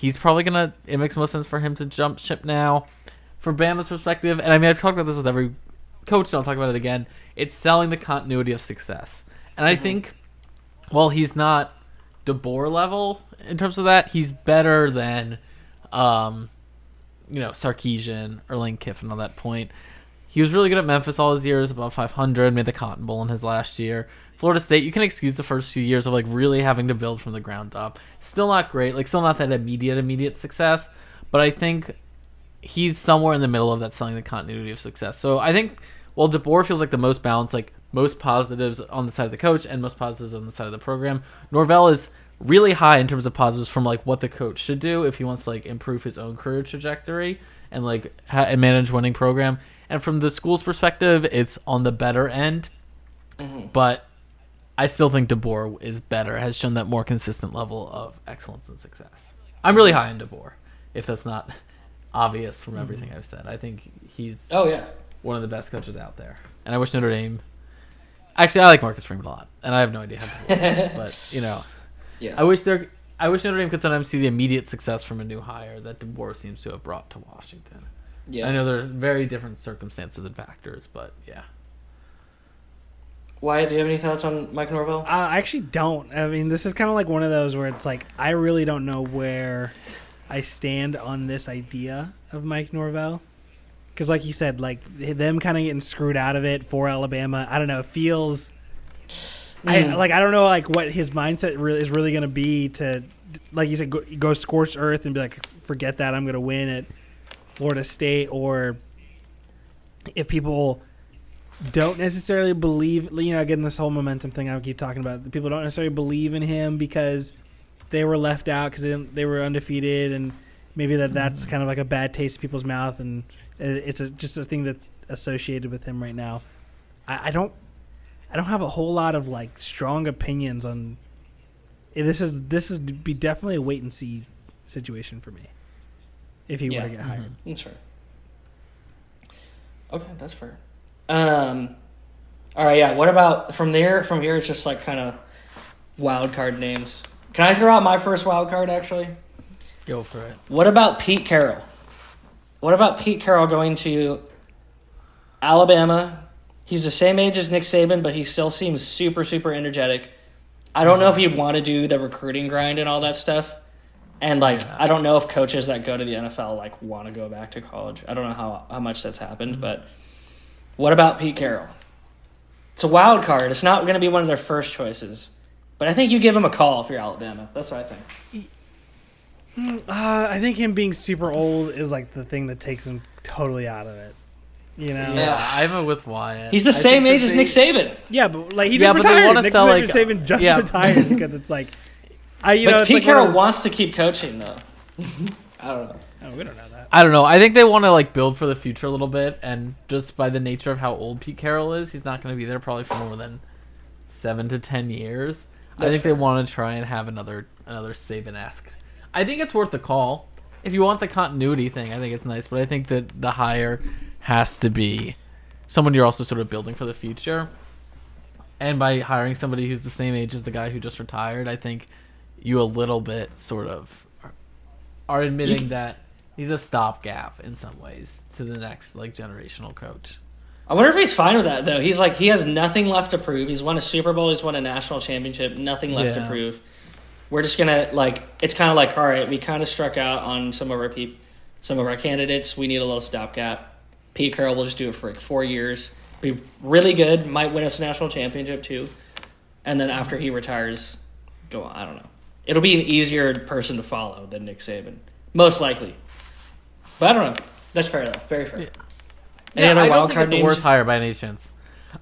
he's probably gonna. It makes most sense for him to jump ship now. From Bama's perspective, and I mean, I've talked about this with every coach, and I'll talk about it again. It's selling the continuity of success, and I think, while he's not DeBoer level in terms of that, he's better than, um, you know, Sarkisian or Lane Kiffin on that point. He was really good at Memphis all his years, above 500, made the Cotton Bowl in his last year. Florida State, you can excuse the first few years of like really having to build from the ground up. Still not great, like still not that immediate immediate success, but I think he's somewhere in the middle of that selling the continuity of success. So I think while DeBoer feels like the most balanced, like most positives on the side of the coach and most positives on the side of the program, Norvell is really high in terms of positives from like what the coach should do if he wants to like improve his own career trajectory and like ha- and manage winning program. And from the school's perspective, it's on the better end, mm-hmm. but I still think DeBoer is better. Has shown that more consistent level of excellence and success. I'm really high on DeBoer. If that's not obvious from mm-hmm. everything I've said, I think he's Oh yeah, one of the best coaches out there. And I wish Notre Dame. Actually, I like Marcus Freeman a lot, and I have no idea how to. do but you know, yeah. I wish there. I wish Notre Dame could sometimes see the immediate success from a new hire that DeBoer seems to have brought to Washington. yeah. I know there's very different circumstances and factors, but yeah. Wyatt, do you have any thoughts on Mike Norvell? Uh, I actually don't. I mean, this is kind of like one of those where it's like I really don't know where I stand on this idea of Mike Norvell. Because, like you said, like them kind of getting screwed out of it for Alabama. I don't know. It feels. I Mm. like. I don't know. Like what his mindset really is really going to be to, like you said, go, go scorched earth and be like, forget that. I'm going to win at Florida State, or if people don't necessarily believe you know again this whole momentum thing I keep talking about the people don't necessarily believe in him because they were left out because they, they were undefeated and maybe that that's kind of like a bad taste in people's mouth and it's a, just a thing that's associated with him right now I, I don't I don't have a whole lot of like strong opinions on eh, this is this is be definitely a wait and see situation for me if he Yeah. were to get hired That's fair. Okay, that's fair. Um, all right, yeah. What about from there? From here, it's just like kind of wild card names. Can I throw out my first wild card? Actually, Go for it. What about Pete Carroll? What about Pete Carroll going to Alabama? He's the same age as Nick Saban, but he still seems super, super energetic. I don't know if he'd want to do the recruiting grind and all that stuff. And like, Yeah. I don't know if coaches that go to the NFL like want to go back to college. I don't know how how much that's happened, but what about Pete Carroll? It's a wild card. It's not going to be one of their first choices, but I think you give him a call if you're Alabama. That's what I think. Uh, I think him being super old is like the thing that takes him totally out of it. You know? Yeah. I'm with Wyatt. He's the I same age as they- Nick Saban. Yeah, but like he Yeah, just but they retired. Nick sell, Saban, like, Saban just yeah. retired because it's like, I you But know, Pete like Carroll those- wants to keep coaching though. I don't know. Oh, we don't know that. I don't know. I think they want to like build for the future a little bit, and just by the nature of how old Pete Carroll is, he's not going to be there probably for more than seven to ten years. I think fair. they want to try and have another another Saban esque. I think it's worth the call. If you want the continuity thing, I think it's nice, but I think that the hire has to be someone you're also sort of building for the future. And by hiring somebody who's the same age as the guy who just retired, I think you a little bit sort of are- admitting c- that he's a stopgap in some ways to the next like generational coach. I wonder if he's fine with that though. He's like he has nothing left to prove. He's won a Super Bowl. He's won a national championship. Nothing left to prove. We're just gonna like. It's kind of like all right. We kind of struck out on some of our peop, some of our candidates. We need a little stopgap. Pete Carroll will just do it for like four years. Be really good. Might win us a national championship too. And then after he retires, go on. I don't know. It'll be an easier person to follow than Nick Saban, most likely. But I don't know. That's fair though. Very fair. Yeah. Any Yeah, other I wild think card it's the names? worst hire by any chance.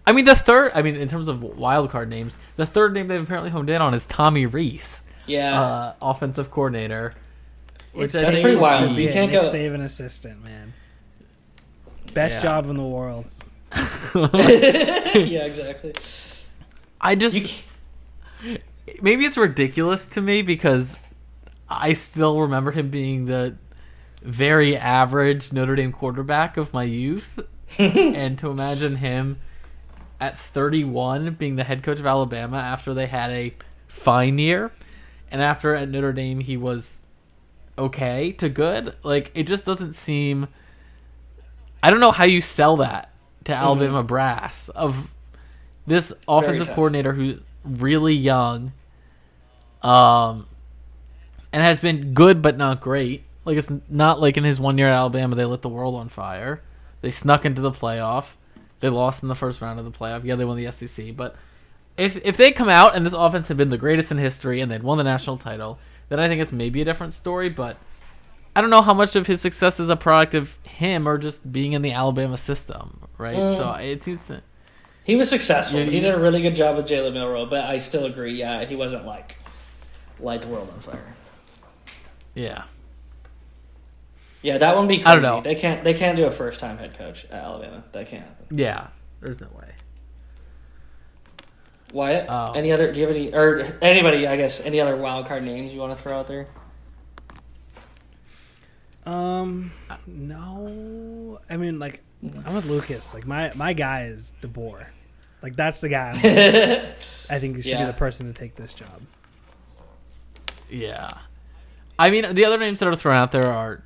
I mean, the third. I mean, in terms of wild card names, the third name they've apparently honed in on is Tommy Rees, Yeah. uh, offensive coordinator. Which I That's think pretty wild. Be You can't Nick go- Saban assistant, man. Best Yeah. job in the world. yeah, exactly. I just maybe it's ridiculous to me because I still remember him being the very average Notre Dame quarterback of my youth, and to imagine him at 31 being the head coach of Alabama after they had a fine year, and after at Notre Dame he was okay to good. Like it just doesn't seem. I don't know how you sell that to Alabama brass of this offensive coordinator who's really young, um, and has been good but not great. Like it's not like in his one year at Alabama they lit the world on fire. They snuck into the playoff. They lost in the first round of the playoff. Yeah, they won the SEC, but if if they come out and this offense had been the greatest in history and they'd won the national title, then I think it's maybe a different story. But I don't know how much of his success is a product of him or just being in the Alabama system, right? Mm. So it seems. To, He was successful. Yeah, he you- did a really good job with Jalen Milroe, but I still agree. Yeah, he wasn't like light the world on fire. yeah, Yeah, that wouldn't be crazy. I don't know. They can't. They can't do a first time head coach at Alabama. That can't happen. yeah. There's no way. Wyatt, Oh. any other? Do you have any or anybody? I guess any other wild card names you want to throw out there? Um, no. I mean, like, I'm with Lucas. Like, my my guy is DeBoer. Like, that's the guy. I'm like, I think he should Yeah. be the person to take this job. Yeah. I mean, the other names that are thrown out there are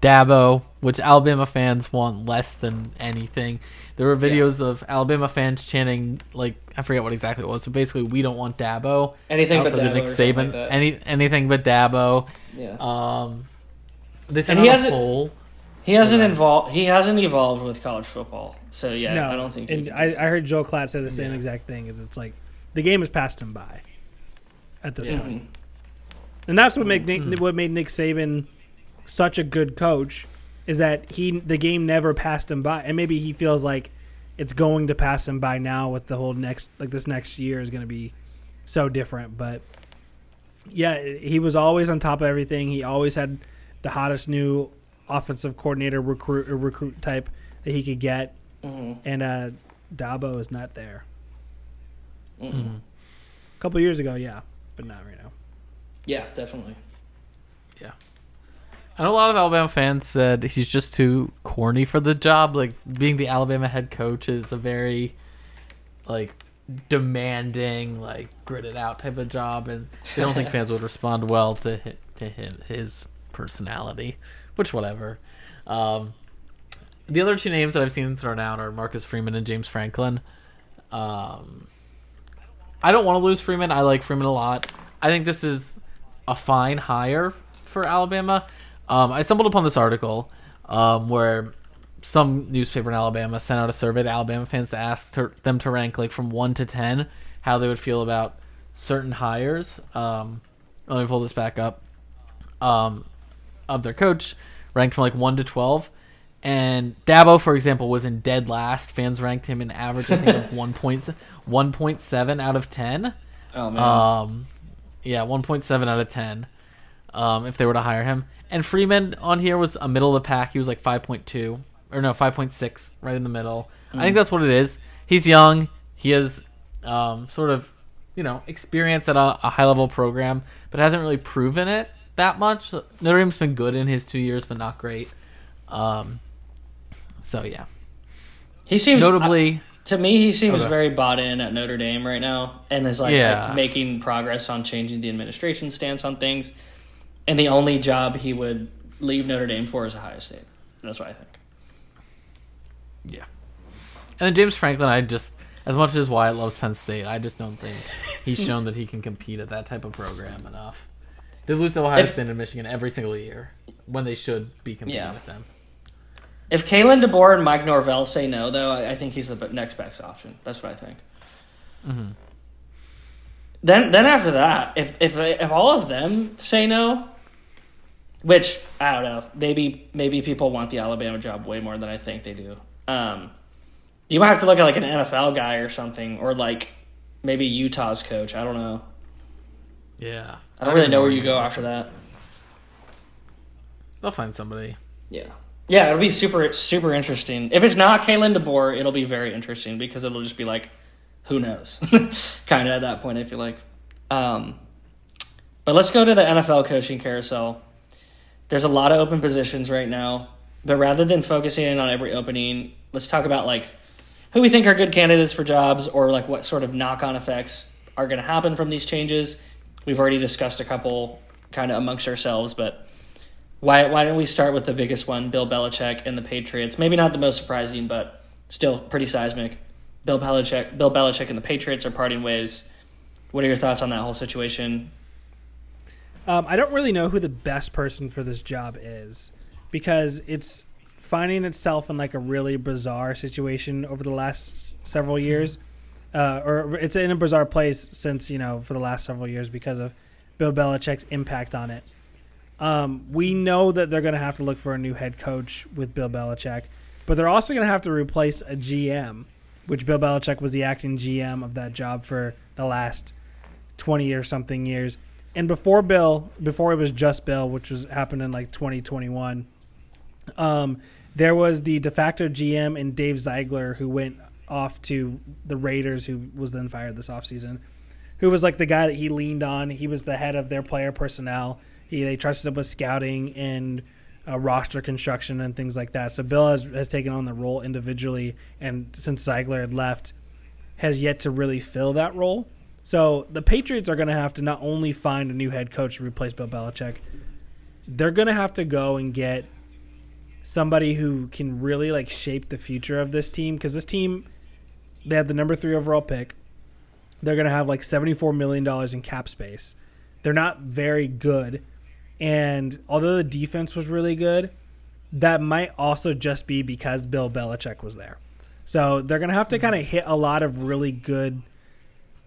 Dabo, which Alabama fans want less than anything. There were videos of Alabama fans chanting, like, I forget what exactly it was, but basically, we don't want Dabo. Anything but Dabo Nick or Saban. like that. Any, anything but Dabo. Yeah, Um, they sent And he out a hasn't- poll. he hasn't Right. involved. He hasn't evolved with college football. So yeah, no, I don't think. And he I, I heard Joel Klatt say the same Yeah. exact thing. Is it's like the game has passed him by at this point, and that's what made Hmm. Nick, what made Nick Saban such a good coach is that he the game never passed him by, and maybe he feels like it's going to pass him by now with the whole next like this next year is going to be so different, but yeah, he was always on top of everything. He always had the hottest new offensive coordinator recruit recruit type that he could get, Mhm. and uh, Dabo is not there. Mhm. Mhm. A couple years ago, yeah, but not right now. Yeah, definitely. I know a lot of Alabama fans said he's just too corny for the job. Like being the Alabama head coach is a very like demanding, like gritted out type of job, and they don't think fans would respond well to to him his personality, which whatever. Um, the other two names that I've seen thrown out are Marcus Freeman and James Franklin. Um, I don't want to lose Freeman. I like Freeman a lot. I think this is a fine hire for Alabama. Um, I stumbled upon this article um, where some newspaper in Alabama sent out a survey to Alabama fans to ask to, them to rank like from one to ten how they would feel about certain hires. Um, let me pull this back up. Um, of their coach, ranked from like one to twelve, and Dabo, for example, was in dead last. Fans ranked him an average, I think, of one point one point seven out of ten. Oh man. Um, yeah, one point seven out of ten. Um, if they were to hire him, and Freeman on here was a middle of the pack. He was like five point two or no five point six, right in the middle. I think that's what it is. He's young. He has um, sort of you know experience at a, a high level program, but hasn't really proven it that much. Notre Dame's been good in his two years, but not great. Um, so yeah, he seems notably. to me he seems Okay. very bought in at Notre Dame right now and is like, Yeah. like making progress on changing the administration stance on things. And the only job he would leave Notre Dame for is Ohio State. That's what I think. Yeah. And then James Franklin, I just as much as Wyatt loves Penn State, I just don't think he's shown that he can compete at that type of program enough. They lose to Ohio If- State and Michigan every single year when they should be competing Yeah. with them. If Kalen DeBoer and Mike Norvell say no, though, I, I think he's the next best option. That's what I think. Mhm. Then, then after that, if if if all of them say no, which I don't know, maybe maybe people want the Alabama job way more than I think they do. Um, you might have to look at like an NFL guy or something, or like maybe Utah's coach. I don't know. Yeah. I don't really know where you go after that. They'll find somebody. Yeah. Yeah, it'll be super super interesting. If it's not Kalen DeBoer, it'll be very interesting because it'll just be like, who knows? kind of at that point, I feel like. Um, but let's go to the NFL coaching carousel. There's a lot of open positions right now, but rather than focusing in on every opening, let's talk about like who we think are good candidates for jobs or like what sort of knock-on effects are going to happen from these changes. We've already discussed a couple kind of amongst ourselves, but why why don't we start with the biggest one, Bill Belichick and the Patriots? Maybe not the most surprising, but still pretty seismic. Bill Belichick, Bill Belichick and the Patriots are parting ways. What are your thoughts on that whole situation? Um, I don't really know who the best person for this job is because it's finding itself in like a really bizarre situation over the last s- several years, uh, or it's in a bizarre place since you know for the last several years because of Bill Belichick's impact on it. Um, we know that they're going to have to look for a new head coach with Bill Belichick, but they're also going to have to replace a GM, which Bill Belichick was the acting GM of that job for the last 20 or something years. And before Bill, before it was just Bill, which was happened in like 2021, um, there was the de facto GM and Dave Ziegler who went off to the Raiders, who was then fired this offseason, who was like the guy that he leaned on. He was the head of their player personnel. He, they trusted him with scouting and uh, roster construction and things like that. So Bill has, has taken on the role individually, and since Ziegler had left, has yet to really fill that role. So the Patriots are going to have to not only find a new head coach to replace Bill Belichick, they're going to have to go and get somebody who can really like shape the future of this team because this team they have the number 3 overall pick. They're going to have like 74 million dollars in cap space. They're not very good. And although the defense was really good, that might also just be because Bill Belichick was there. So they're going to have to kind of hit a lot of really good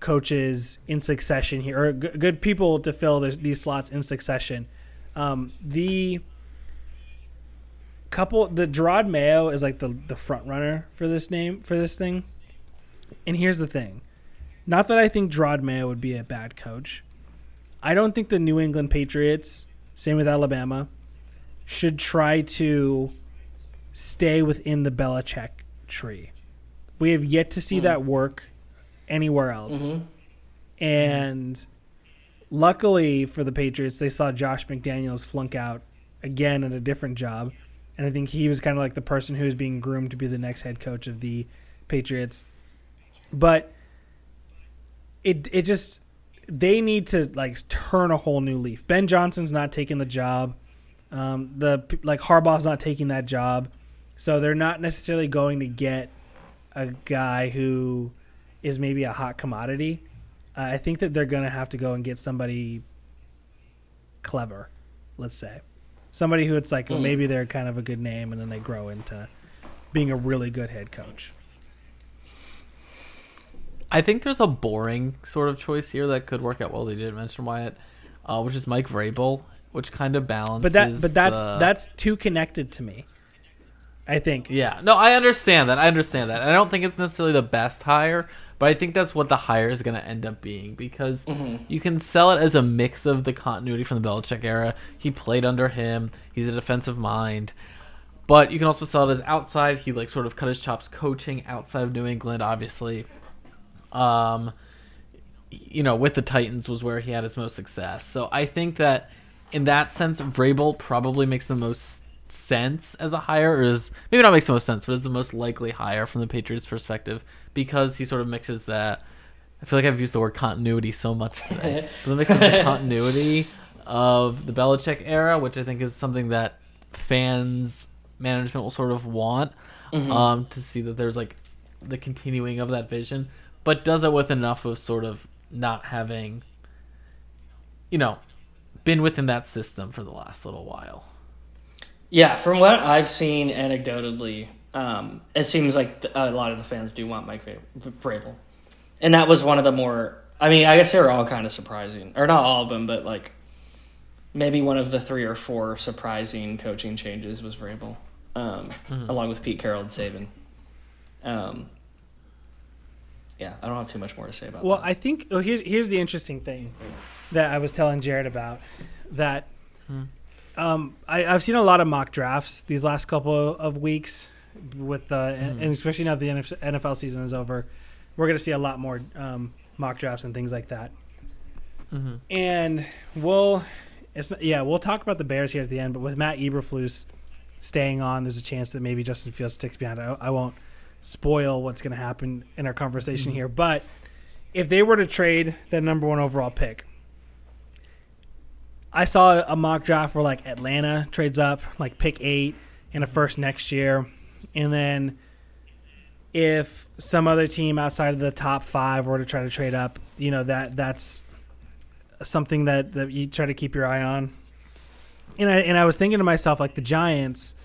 coaches in succession here, or g- good people to fill this, these slots in succession. Um, the couple, the Jerod Mayo is like the the front runner for this name for this thing. And here's the thing, not that I think Jerod Mayo would be a bad coach. I don't think the New England Patriots, same with Alabama, should try to stay within the Belichick tree. We have yet to see that work anywhere else. And luckily for the Patriots, they saw Josh McDaniels flunk out again at a different job. And I think he was kind of like the person who was being groomed to be the next head coach of the Patriots. But it it just they need to like turn a whole new leaf. Ben Johnson's not taking the job. Um, the like Harbaugh's not taking that job, so they're not necessarily going to get a guy who is maybe a hot commodity. Uh, I think that they're going to have to go and get somebody clever, let's say, somebody who it's like well, maybe they're kind of a good name, and then they grow into being a really good head coach. I think there's a boring sort of choice here that could work out well. They didn't mention Wyatt, uh, which is Mike Vrabel, which kind of balances. But that, but that's the... that's too connected to me. I think. Yeah, no, I understand that. I understand that. I don't think it's necessarily the best hire, but I think that's what the hire is going to end up being because mm-hmm. you can sell it as a mix of the continuity from the Belichick era. He played under him. He's a defensive mind. But you can also sell it as outside. He like sort of cut his chops coaching outside of New England, obviously. Um, you know, with the Titans was where he had his most success. So I think that in that sense, Vrabel probably makes the most sense as a hire, or is maybe not makes the most sense, but is the most likely hire from the Patriots' perspective because he sort of mixes that. I feel like I've used the word continuity so much today. but the mixes the continuity of the Belichick era, which I think is something that fans, management will sort of want mm-hmm. um, to see that there's like the continuing of that vision but does it with enough of sort of not having, you know, been within that system for the last little while. Yeah, from what I've seen anecdotally, um, it seems like a lot of the fans do want Mike Vrabel, and that was one of the more. I mean, I guess they were all kind of surprising, or not all of them, but like maybe one of the three or four surprising coaching changes was Vrabel, um, mm-hmm. along with Pete Carroll and Saban. Um, yeah, I don't have too much more to say about well, that. Well, I think well, here's here's the interesting thing that I was telling Jarod about that. Hmm. Um, I, have seen a lot of mock drafts these last couple of weeks with the hmm. and especially now the NFL season is over. We're going to see a lot more um, mock drafts and things like that. Mm-hmm. And we'll, it's not, yeah, we'll talk about the Bears here at the end. But with Matt Eberflus staying on, there's a chance that maybe Justin Fields sticks behind. I, I won't spoil what's going to happen in our conversation mm-hmm. here. But if they were to trade the number one overall pick, I saw a mock draft where like Atlanta trades up, like pick eight in a first next year, and then if some other team outside of the top five were to try to trade up, you know that that's something that, that you try to keep your eye on. And I and I was thinking to myself like the Giants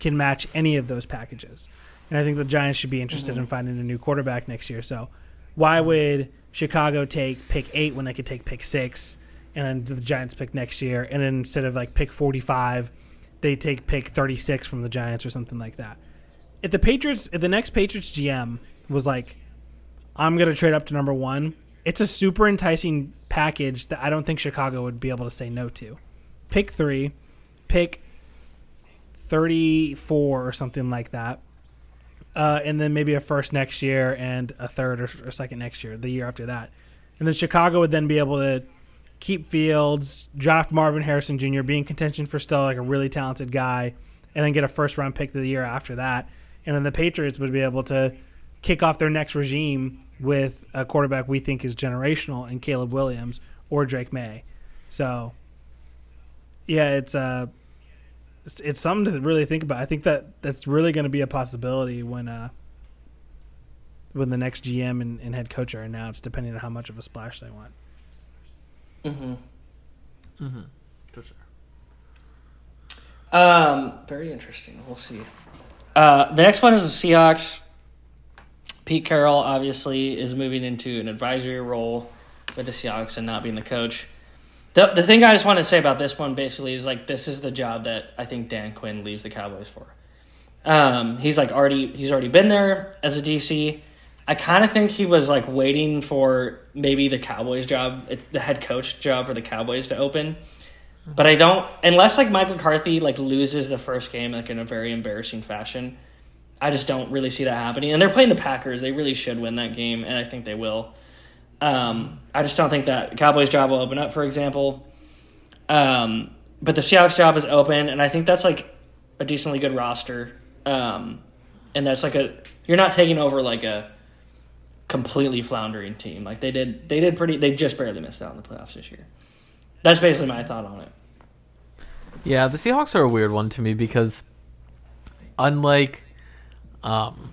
can match any of those packages. And I think the Giants should be interested mm-hmm. in finding a new quarterback next year. So why would Chicago take pick eight when they could take pick six and then the Giants pick next year? And then instead of like pick 45, they take pick 36 from the Giants or something like that. If the Patriots, if the next Patriots GM was like, I'm going to trade up to number one, it's a super enticing package that I don't think Chicago would be able to say no to. Pick three, pick 34 or something like that uh, and then maybe a first next year and a third or, or, second next year, the year after that. And then Chicago would then be able to keep Fields, draft Marvin Harrison Jr., be in contention for still like a really talented guy, and then get a first round pick the year after that. And then the Patriots would be able to kick off their next regime with a quarterback we think is generational in Caleb Williams or Drake Maye. So, yeah, it's uh, it's, it's something to really think about. I think that that's really going to be a possibility when uh when the next GM and, and, head coach are announced, depending on how much of a splash they want. Mm-hmm. Mm-hmm. For sure. Um, very interesting. We'll see. Uh, the next one is the Seahawks. Pete Carroll obviously is moving into an advisory role with the Seahawks and not being the coach. The the thing I just want to say about this one basically is like this is the job that I think Dan Quinn leaves the Cowboys for. Um, he's like already he's already been there as a DC. I kind of think he was like waiting for maybe the Cowboys job. It's the head coach job for the Cowboys to open. But I don't unless like Mike McCarthy like loses the first game like in a very embarrassing fashion. I just don't really see that happening. And they're playing the Packers. They really should win that game, and I think they will. Um, I just don't think that Cowboys job will open up, for example. Um, but the Seahawks job is open, and I think that's like a decently good roster. Um, and that's like a you're not taking over like a completely floundering team. Like they did, they did pretty. They just barely missed out in the playoffs this year. That's basically my thought on it. Yeah, the Seahawks are a weird one to me because unlike um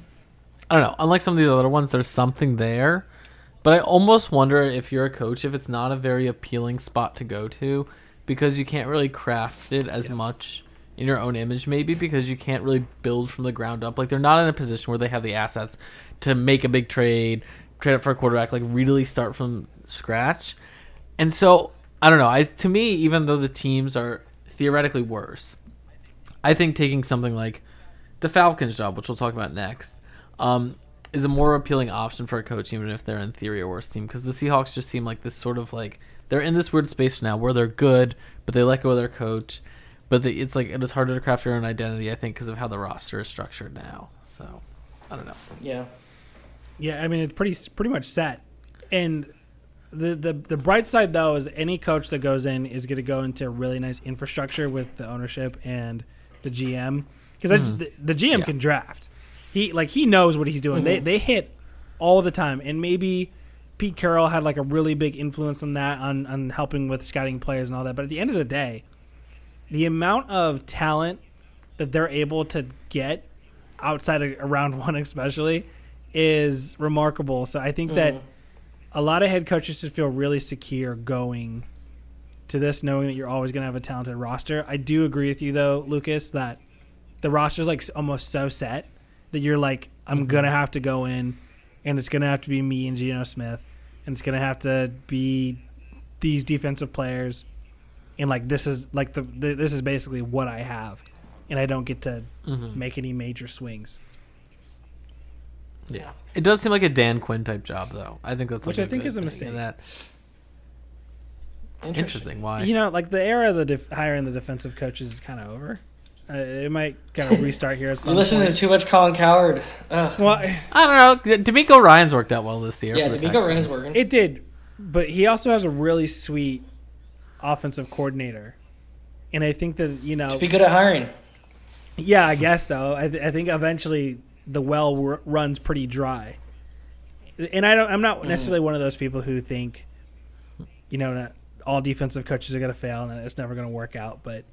I don't know, unlike some of the other ones there's something there, but I almost wonder if you're a coach if it's not a very appealing spot to go to because you can't really craft it as much in your own image maybe because you can't really build from the ground up. Like they're not in a position where they have the assets to make a big trade, trade up for a quarterback, like really start from scratch. And so I don't know. I to me, even though the teams are theoretically worse, I think taking something like the Falcons job, which we'll talk about next, um, is a more appealing option for a coach, even if they're in theory a worse team. Because the Seahawks just seem like this sort of like they're in this weird space now where they're good, but they let go of their coach. But they, it's like it is harder to craft your own identity, I think, because of how the roster is structured now. So I don't know. Yeah. Yeah, I mean it's pretty pretty much set. And the the the bright side though is any coach that goes in is going to go into really nice infrastructure with the ownership and the GM because mm-hmm. the, the GM Yeah. can draft. He like he knows what he's doing. They mm-hmm. they hit all the time, and maybe Pete Carroll had like a really big influence on that on on helping with scouting players and all that. But at the end of the day, the amount of talent that they're able to get outside of around one especially is remarkable. So I think that mm-hmm. A lot of head coaches should feel really secure going to this, knowing that you're always going to have a talented roster. I do agree with you though, Lucas, that the roster's like almost so set that you're like, I'm mm-hmm. gonna have to go in, and it's gonna have to be me and Geno Smith, and it's gonna have to be these defensive players, and like this is like the, the this is basically what I have, and I don't get to mm-hmm. make any major swings. Yeah, it does seem like a Dan Quinn type job, though. I think that's Which like I think good is a mistake. And That interesting. Why? You know, like the era of the def- hiring the defensive coaches is kind of over. Uh, it might kind of restart here at You some listen point. to too much Colin Cowherd. Ugh. well, I don't know. DeMeco Ryans worked out well this year. Yeah, DeMeco Texans. Ryan's working. it did, but he also has a really sweet offensive coordinator, and I think that you know, Just be good at hiring. yeah, I guess so. I, th- I think eventually the well r- runs pretty dry, and I don't. I'm not mm. necessarily one of those people who think, you know, all defensive coaches are going to fail and it's never going to work out, but.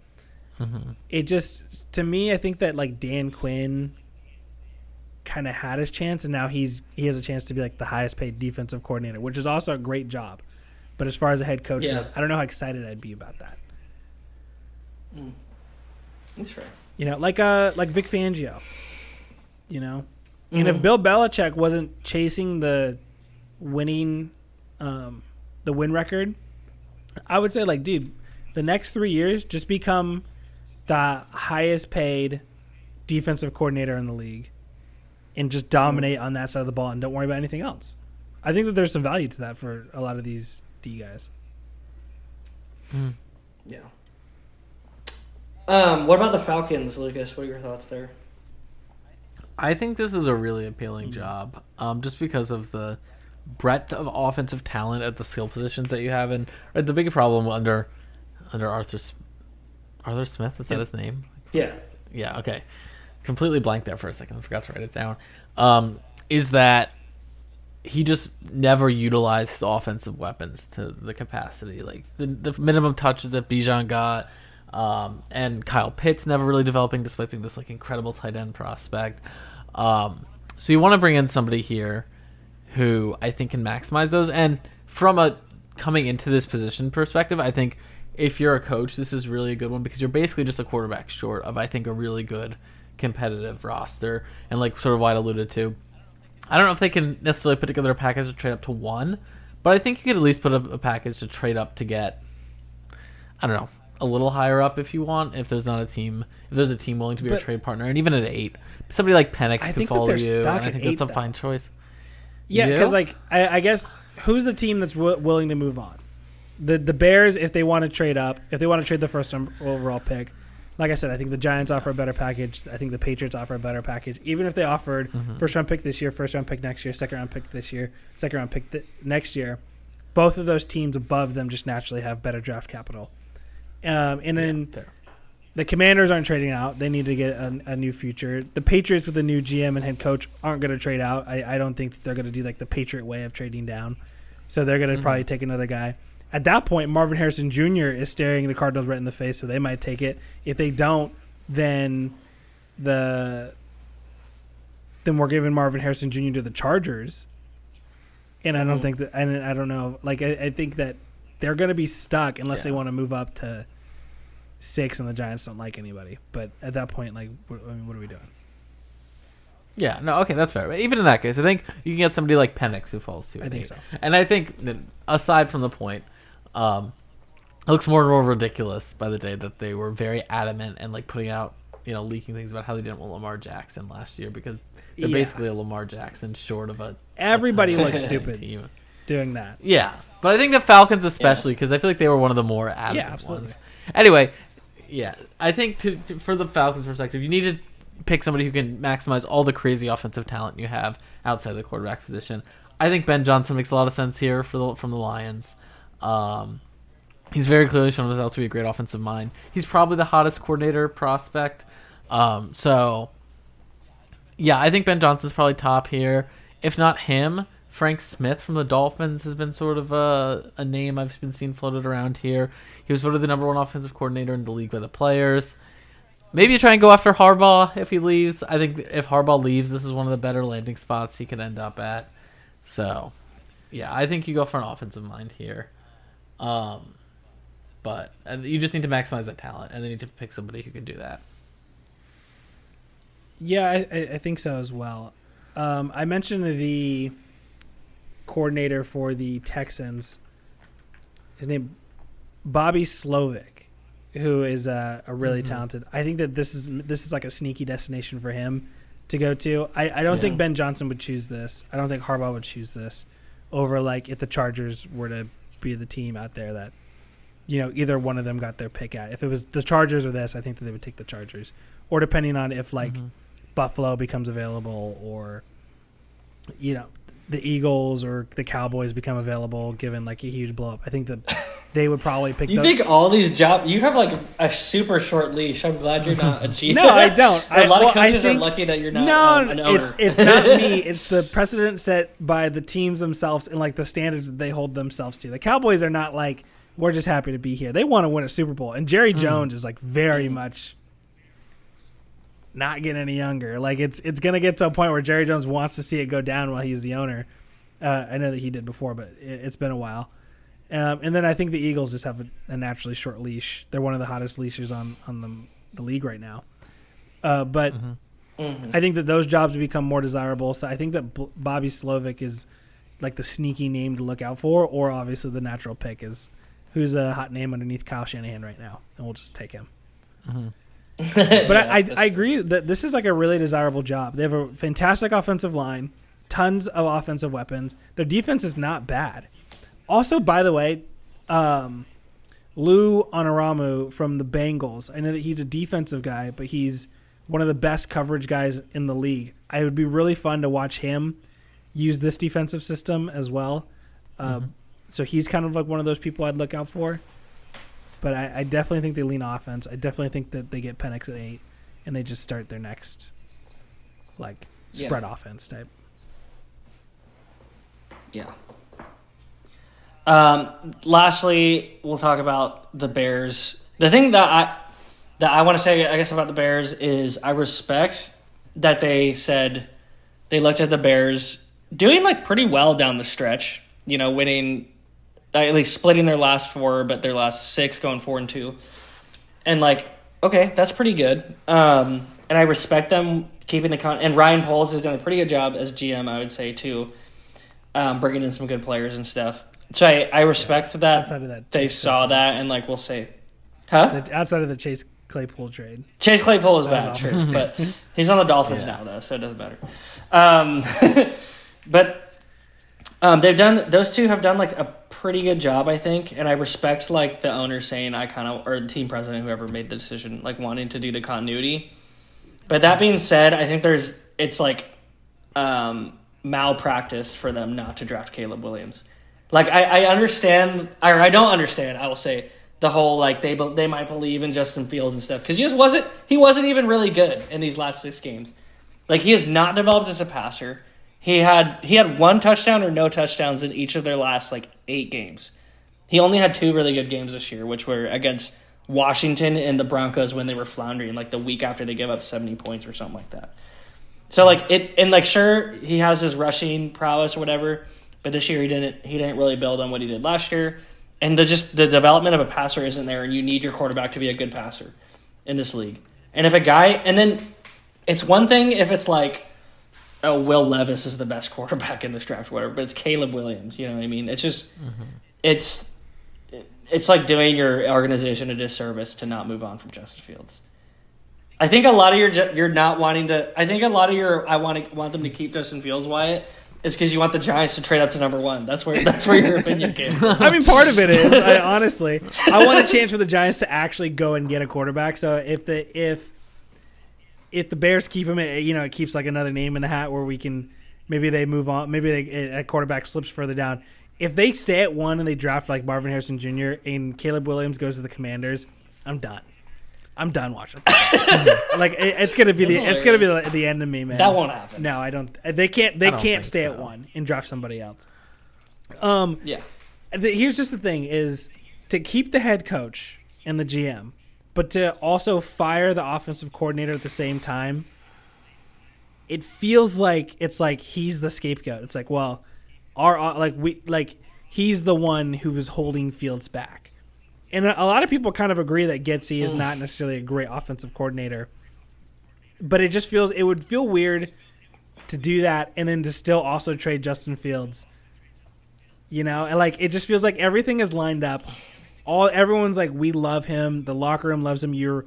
Mm-hmm. It just to me, I think that like Dan Quinn kind of had his chance, and now he's he has a chance to be like the highest paid defensive coordinator, which is also a great job. But as far as a head coach Yeah. goes, I don't know how excited I'd be about that. Mm. That's fair. You know, like uh like Vic Fangio. You know, and Mhm. if Bill Belichick wasn't chasing the winning, um, the win record, I would say like, dude, the next three years just become the highest paid defensive coordinator in the league, and just dominate on that side of the ball and don't worry about anything else. I think that there's some value to that for a lot of these D guys. Yeah. Um, what about the Falcons, Lucas? What are your thoughts there? I think this is a really appealing Mm-hmm. job, um, just because of the breadth of offensive talent at the skill positions that you have, and or the big problem under under Arthur Arthur Smith is that his name? Yeah. Yeah, okay. Completely blanked there for a second. I forgot to write it down. Um, is that he just never utilized his offensive weapons to the capacity. Like the, the minimum touches that Bijan got, um, and Kyle Pitts never really developing despite being this like incredible tight end prospect. Um, so you want to bring in somebody here who I think can maximize those. And from a coming into this position perspective, I think if you're a coach, this is really a good one because you're basically just a quarterback short of I think a really good competitive roster. And like sort of what I alluded to, I don't know if they can necessarily put together a package to trade up to one, but I think you could at least put up a package to trade up to get I don't know a little higher up if you want. If there's not a team, if there's a team willing to be a But- trade partner, and even at eight, somebody like Penix I could follow you. stuck and I at think eight, that's a though. fine choice. Yeah, because like I, I guess who's the team that's w- willing to move on? The the Bears, if they want to trade up, if they want to trade the first overall pick, like I said, I think the Giants offer a better package. I think the Patriots offer a better package. Even if they offered Mm-hmm. first round pick this year, first round pick next year, second round pick this year, second round pick th- next year, both of those teams above them just naturally have better draft capital. Um, and then Fair. the Commanders aren't trading out. They need to get a, a new future. The Patriots with a new GM and head coach aren't going to trade out. I, I don't think that they're going to do like the Patriot way of trading down. So they're going to probably take another guy. At that point, Marvin Harrison Jr. is staring the Cardinals right in the face, so they might take it. If they don't, then the then we're giving Marvin Harrison Jr. to the Chargers. And I don't think that, and I don't know. Like I, I think that they're going to be stuck unless they want to move up to six, and the Giants don't like anybody. But at that point, like, what, I mean, what are we doing? Yeah, no, okay, that's fair. But even in that case, I think you can get somebody like Penix who falls to. I think eight. so. And I think aside from the point, um, it looks more and more ridiculous by the day that they were very adamant and like putting out, you know, leaking things about how they didn't want Lamar Jackson last year because they're Yeah. basically a Lamar Jackson short of a Everybody a looks stupid team. doing that. Yeah, but I think the Falcons especially because I feel like they were one of the more adamant Yeah, absolutely. ones. Anyway, yeah, I think to, to, for the Falcons' perspective, you need to pick somebody who can maximize all the crazy offensive talent you have outside the quarterback position. I think Ben Johnson makes a lot of sense here for the from the Lions. Um, he's very clearly shown himself to be a great offensive mind. He's probably the hottest coordinator prospect. Um, so yeah, I think Ben Johnson's probably top here. If not him, Frank Smith from the Dolphins has been sort of a, a name I've been seeing floated around here. He was voted the number one offensive coordinator in the league by the players. Maybe you try and go after Harbaugh if he leaves. I think if Harbaugh leaves, this is one of the better landing spots he could end up at. So, yeah, I think you go for an offensive mind here. Um, but you just need to maximize that talent, and they need to pick somebody who can do that. Yeah, I, I I think so as well. Um, I mentioned the coordinator for the Texans. His name, Bobby Slowik, who is a, a really mm-hmm. talented. I think that this is this is like a sneaky destination for him to go to. I, I don't think Ben Johnson would choose this. I don't think Harbaugh would choose this over like if the Chargers were to be the team out there that you know either one of them got their pick at. If it was the Chargers or this, I think that they would take the Chargers. Or depending on if like mm-hmm. Buffalo becomes available or you know the Eagles or the Cowboys become available given like a huge blow up. I think that they would probably pick You those. think all these jobs? You have like a super short leash. I'm glad you're not a GM. No, I don't. a lot I- of coaches think- are lucky that you're not no, um, an owner. it's it's not me. It's the precedent set by the teams themselves and like the standards that they hold themselves to. The Cowboys are not like we're just happy to be here. They want to win a Super Bowl, and Jerry Jones is like very much not get any younger. Like it's it's gonna get to a point where Jerry Jones wants to see it go down while he's the owner. Uh, I know that he did before, but it, it's been a while. Um, and then I think the Eagles just have a, a naturally short leash. They're one of the hottest leashes on on the, the league right now. Uh, but I think that those jobs become more desirable. So I think that B- Bobby Slowik is like the sneaky name to look out for, or obviously the natural pick is who's a hot name underneath Kyle Shanahan right now, and we'll just take him. But I, I, I agree that this is like a really desirable job. They have a fantastic offensive line, tons of offensive weapons. Their defense is not bad. Also, by the way, um, Lou Anarumo from the Bengals. I know that he's a defensive guy, but he's one of the best coverage guys in the league. It would be really fun to watch him use this defensive system as well. Uh, So he's kind of like one of those people I'd look out for. But I, I definitely think they lean offense. I definitely think that they get Penix at eight, and they just start their next like Yeah. spread offense type. Yeah. Um, lastly, we'll talk about the Bears. The thing that I that I want to say, I guess, about the Bears is I respect that they said they looked at the Bears doing like pretty well down the stretch. You know, winning at least splitting their last four, but their last six going four and two, and like okay, that's pretty good. Um, and I respect them keeping the con. And Ryan Poles has done a pretty good job as GM, I would say too um, bringing in some good players and stuff. So I, I respect that Outside of that they saw that and like we'll say, huh? The, outside of the Chase Claypool trade, Chase Claypool is bad, true, but he's on the Dolphins Yeah. now though, so it doesn't matter. Um, but um, they've done those two have done like a pretty good job, I think, and I respect like the owner saying I kind of or the team president whoever made the decision like wanting to do the continuity. But that being said, I think there's it's like um, malpractice for them not to draft Caleb Williams. Like I, I understand, or I don't understand. I will say the whole like they they might believe in Justin Fields and stuff because he just wasn't he wasn't even really good in these last six games. Like he has not developed as a passer. He had he had one touchdown or no touchdowns in each of their last like eight games. He only had two really good games this year, which were against Washington and the Broncos when they were floundering, like the week after they gave up seventy points or something like that. So like it and like sure he has his rushing prowess or whatever, but this year he didn't he didn't really build on what he did last year. And the just the development of a passer isn't there and you need your quarterback to be a good passer in this league. And if a guy and then it's one thing if it's like oh Will Levis is the best quarterback in this draft or whatever, but it's Caleb Williams, you know what I mean? It's just mm-hmm. it's it's like doing your organization a disservice to not move on from Justin Fields. I think a lot of your you're not wanting to. I think a lot of your I want to want them to keep Justin Fields Wyatt is because you want the Giants to trade up to number one. That's where that's where your opinion came. from. I mean, part of it is I, honestly, I want a chance for the Giants to actually go and get a quarterback. So if the if if the Bears keep him, it, you know, it keeps like another name in the hat where we can maybe they move on. Maybe they, a quarterback slips further down. If they stay at one and they draft like Marvin Harrison Jr. and Caleb Williams goes to the Commanders, I'm done. I'm done watching. like it, it's gonna be the That's it's gonna be the, the end of me, man. That won't happen. No, I don't. They can't. They can't stay so. at one and draft somebody else. Um, Yeah. the, here's just the thing: is to keep the head coach and the GM, but to also fire the offensive coordinator at the same time. It feels like it's like he's the scapegoat. It's like, well, our uh, like we like he's the one who was holding Fields back, and a, lot of people kind of agree that Getsy is not necessarily a great offensive coordinator. But it just feels it would feel weird to do that and then to still also trade Justin Fields you know, and like it just feels like everything is lined up. All everyone's like, we love him. The locker room loves him. You're,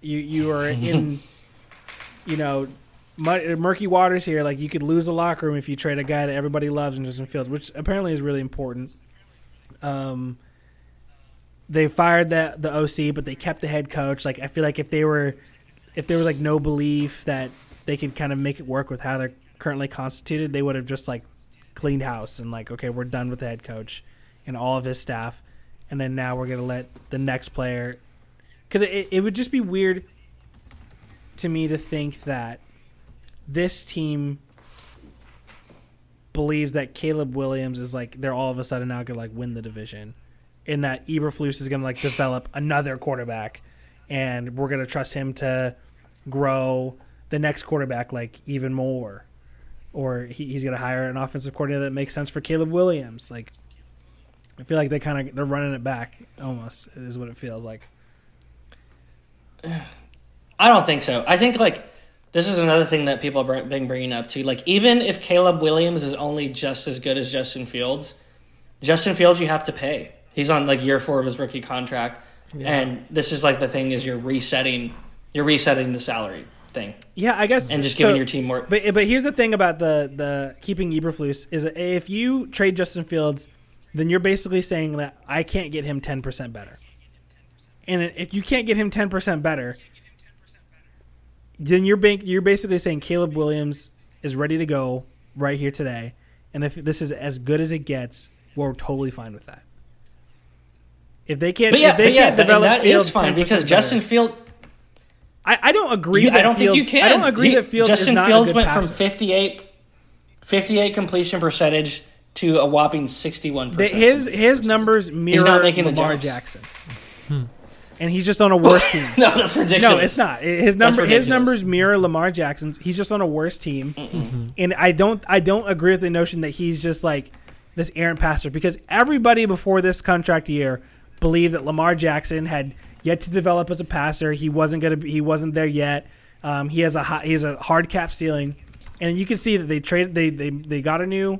you you are in, you know, murky waters here. Like you could lose the locker room if you trade a guy that everybody loves in Justin Fields, which apparently is really important. Um, they fired that the OC, but they kept the head coach. Like I feel like if they were, if there was like no belief that they could kind of make it work with how they're currently constituted, they would have just like cleaned house and like, okay, we're done with the head coach and all of his staff, and then now we're gonna let the next player, because it, it would just be weird to me to think that this team believes that Caleb Williams is like they're all of a sudden now gonna like win the division, and that Eberflus is gonna like develop another quarterback, and we're gonna trust him to grow the next quarterback like even more or he, he's to hire an offensive coordinator that makes sense for Caleb Williams. Like, I feel like they kind of they're running it back almost is what it feels like. I don't think so. I think like this is another thing that people have been bringing up too. Like even if Caleb Williams is only just as good as Justin Fields, Justin Fields you have to pay. He's on like year four of his rookie contract, and this is like the thing is you're resetting, you're resetting the salary thing, Yeah, I guess and just so- giving your team more. But but here's the thing about the the keeping Eberflus is if you trade Justin Fields, then you're basically saying that I can't get him ten percent better. And if you can't get him ten percent better, then you're bank, you're basically saying Caleb Williams is ready to go right here today, and if this is as good as it gets, we're totally fine with that. If they can't, But yeah, if they yeah, can't that, develop that Fields is fine 10% because better- Justin Field. I, I don't agree. You, that I don't Fields, think you can. I don't agree He- that Fields Justin Fields went passer. from 58, 58 completion percentage to a whopping sixty-one The, percent. his his numbers mirror making the Lamar jumps. Jackson, and he's just on a worse team. no, that's ridiculous. No, it's not. His number his numbers mirror Lamar Jackson's. He's just on a worse team, and I don't I don't agree with the notion that he's just like this errant passer because everybody before this contract year believed that Lamar Jackson had yet to develop as a passer. He wasn't gonna be, he wasn't there yet. Um, he has a high, he has a hard cap ceiling, and you can see that they traded they they they got a new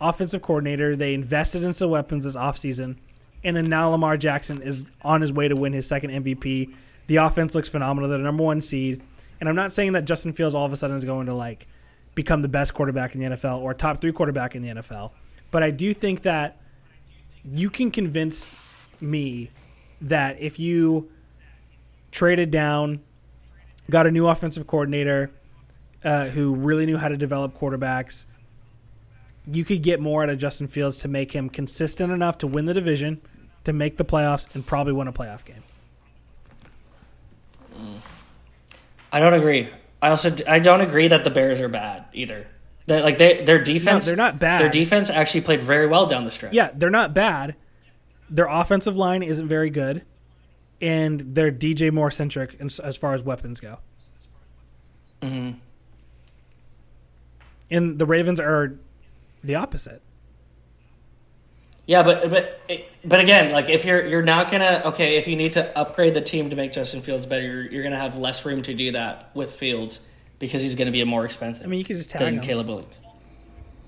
offensive coordinator. They invested in some weapons this offseason. And then now Lamar Jackson is on his way to win his second MVP. The offense looks phenomenal. They're the number one seed. And I'm not saying that Justin Fields all of a sudden is going to like become the best quarterback in the NFL or top three quarterback in the NFL. But I do think that you can convince me that if you traded down, got a new offensive coordinator uh, who really knew how to develop quarterbacks, you could get more out of Justin Fields to make him consistent enough to win the division to make the playoffs and probably win a playoff game. I don't agree. I also I don't agree that the Bears are bad either. That like they their defense they're not bad. Their defense actually played very well down the stretch. Yeah, they're not bad. Their offensive line isn't very good, and they're DJ Moore centric as far as weapons go. hmm And the Ravens are the opposite. Yeah, but but but again, like if you're you're not gonna okay, if you need to upgrade the team to make Justin Fields better, you're, you're gonna have less room to do that with Fields because he's gonna be a more expensive. I mean, you could just tag than them. Caleb Williams.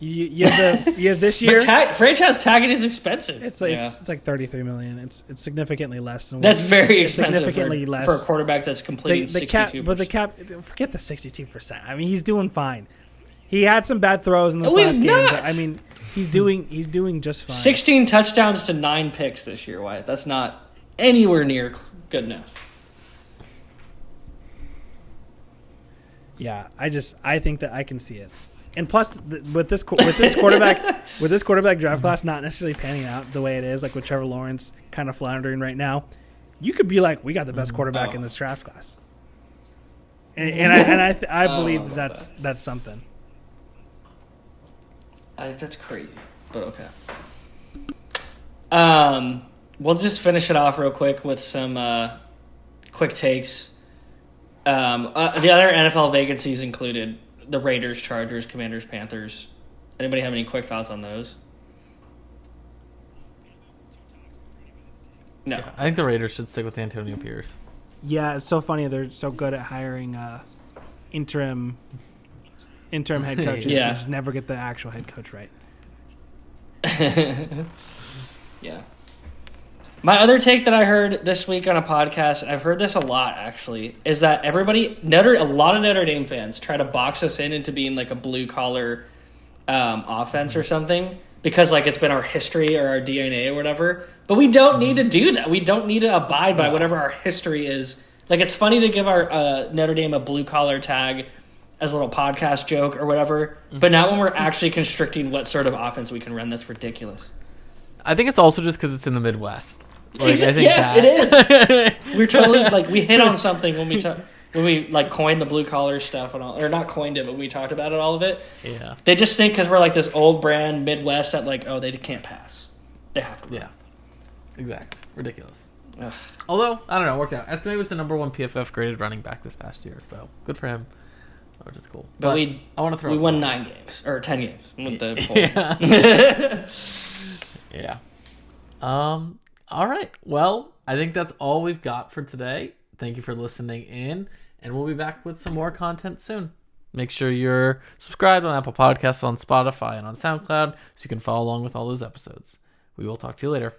You, you have the you have this year. Tag, franchise tagging is expensive. it's like Yeah. it's like thirty three million. It's it's significantly less than that's very expensive significantly for, less for a quarterback that's the, completing the cap, sixty two. but the cap. Forget the sixty two percent. I mean, he's doing fine. He had some bad throws in this No, last game, but I mean, he's doing he's doing just fine. sixteen touchdowns to nine picks this year. Wyatt, that's not anywhere near good enough. Yeah, I just I think that I can see it. And plus, with this with this quarterback with this quarterback draft class not necessarily panning out the way it is, like with Trevor Lawrence kind of floundering right now, you could be like, we got the best mm-hmm. quarterback Oh. in this draft class. And, and I and I th- I oh, I believe that about that's that's something. I, that's crazy, but okay. Um, we'll just finish it off real quick with some uh, quick takes. Um, uh, the other NFL vacancies included the Raiders, Chargers, Commanders, Panthers. Anybody have any quick thoughts on those? No. I think the Raiders should stick with Antonio Pierce. Yeah, it's so funny they're so good at hiring uh, interim interim head coaches. Yeah. Just never get the actual head coach right. Yeah. My other take that I heard this week on a podcast, I've heard this a lot actually, is that everybody Notre a lot of Notre Dame fans try to box us in into being like a blue collar um, offense or something because like it's been our history or our DNA or whatever. But we don't need to do that. We don't need to abide by whatever our history is. Like it's funny to give our uh, Notre Dame a blue collar tag as a little podcast joke or whatever. But now when we're actually constricting what sort of offense we can run, that's ridiculous. I think it's also just because it's in the Midwest. Like, Exa- I think yes, that- it is. We're totally like we hit on something when we ta- when we like coined the blue collar stuff and all, or not coined it, but we talked about it all of it. yeah, They just think because we're like this old brand Midwest that like oh they can't pass, they have to. yeah, exactly. Ridiculous. Ugh. Although I don't know, it worked out. Estime was the number one PFF graded running back this past year, so good for him. Which is cool. But, we I want to throw. we a- won nine games or ten games with the Yeah. yeah. Um. All right. Well, I think that's all we've got for today. Thank you for listening in, and we'll be back with some more content soon. Make sure you're subscribed on Apple Podcasts, on Spotify, and on SoundCloud so you can follow along with all those episodes. We will talk to you later.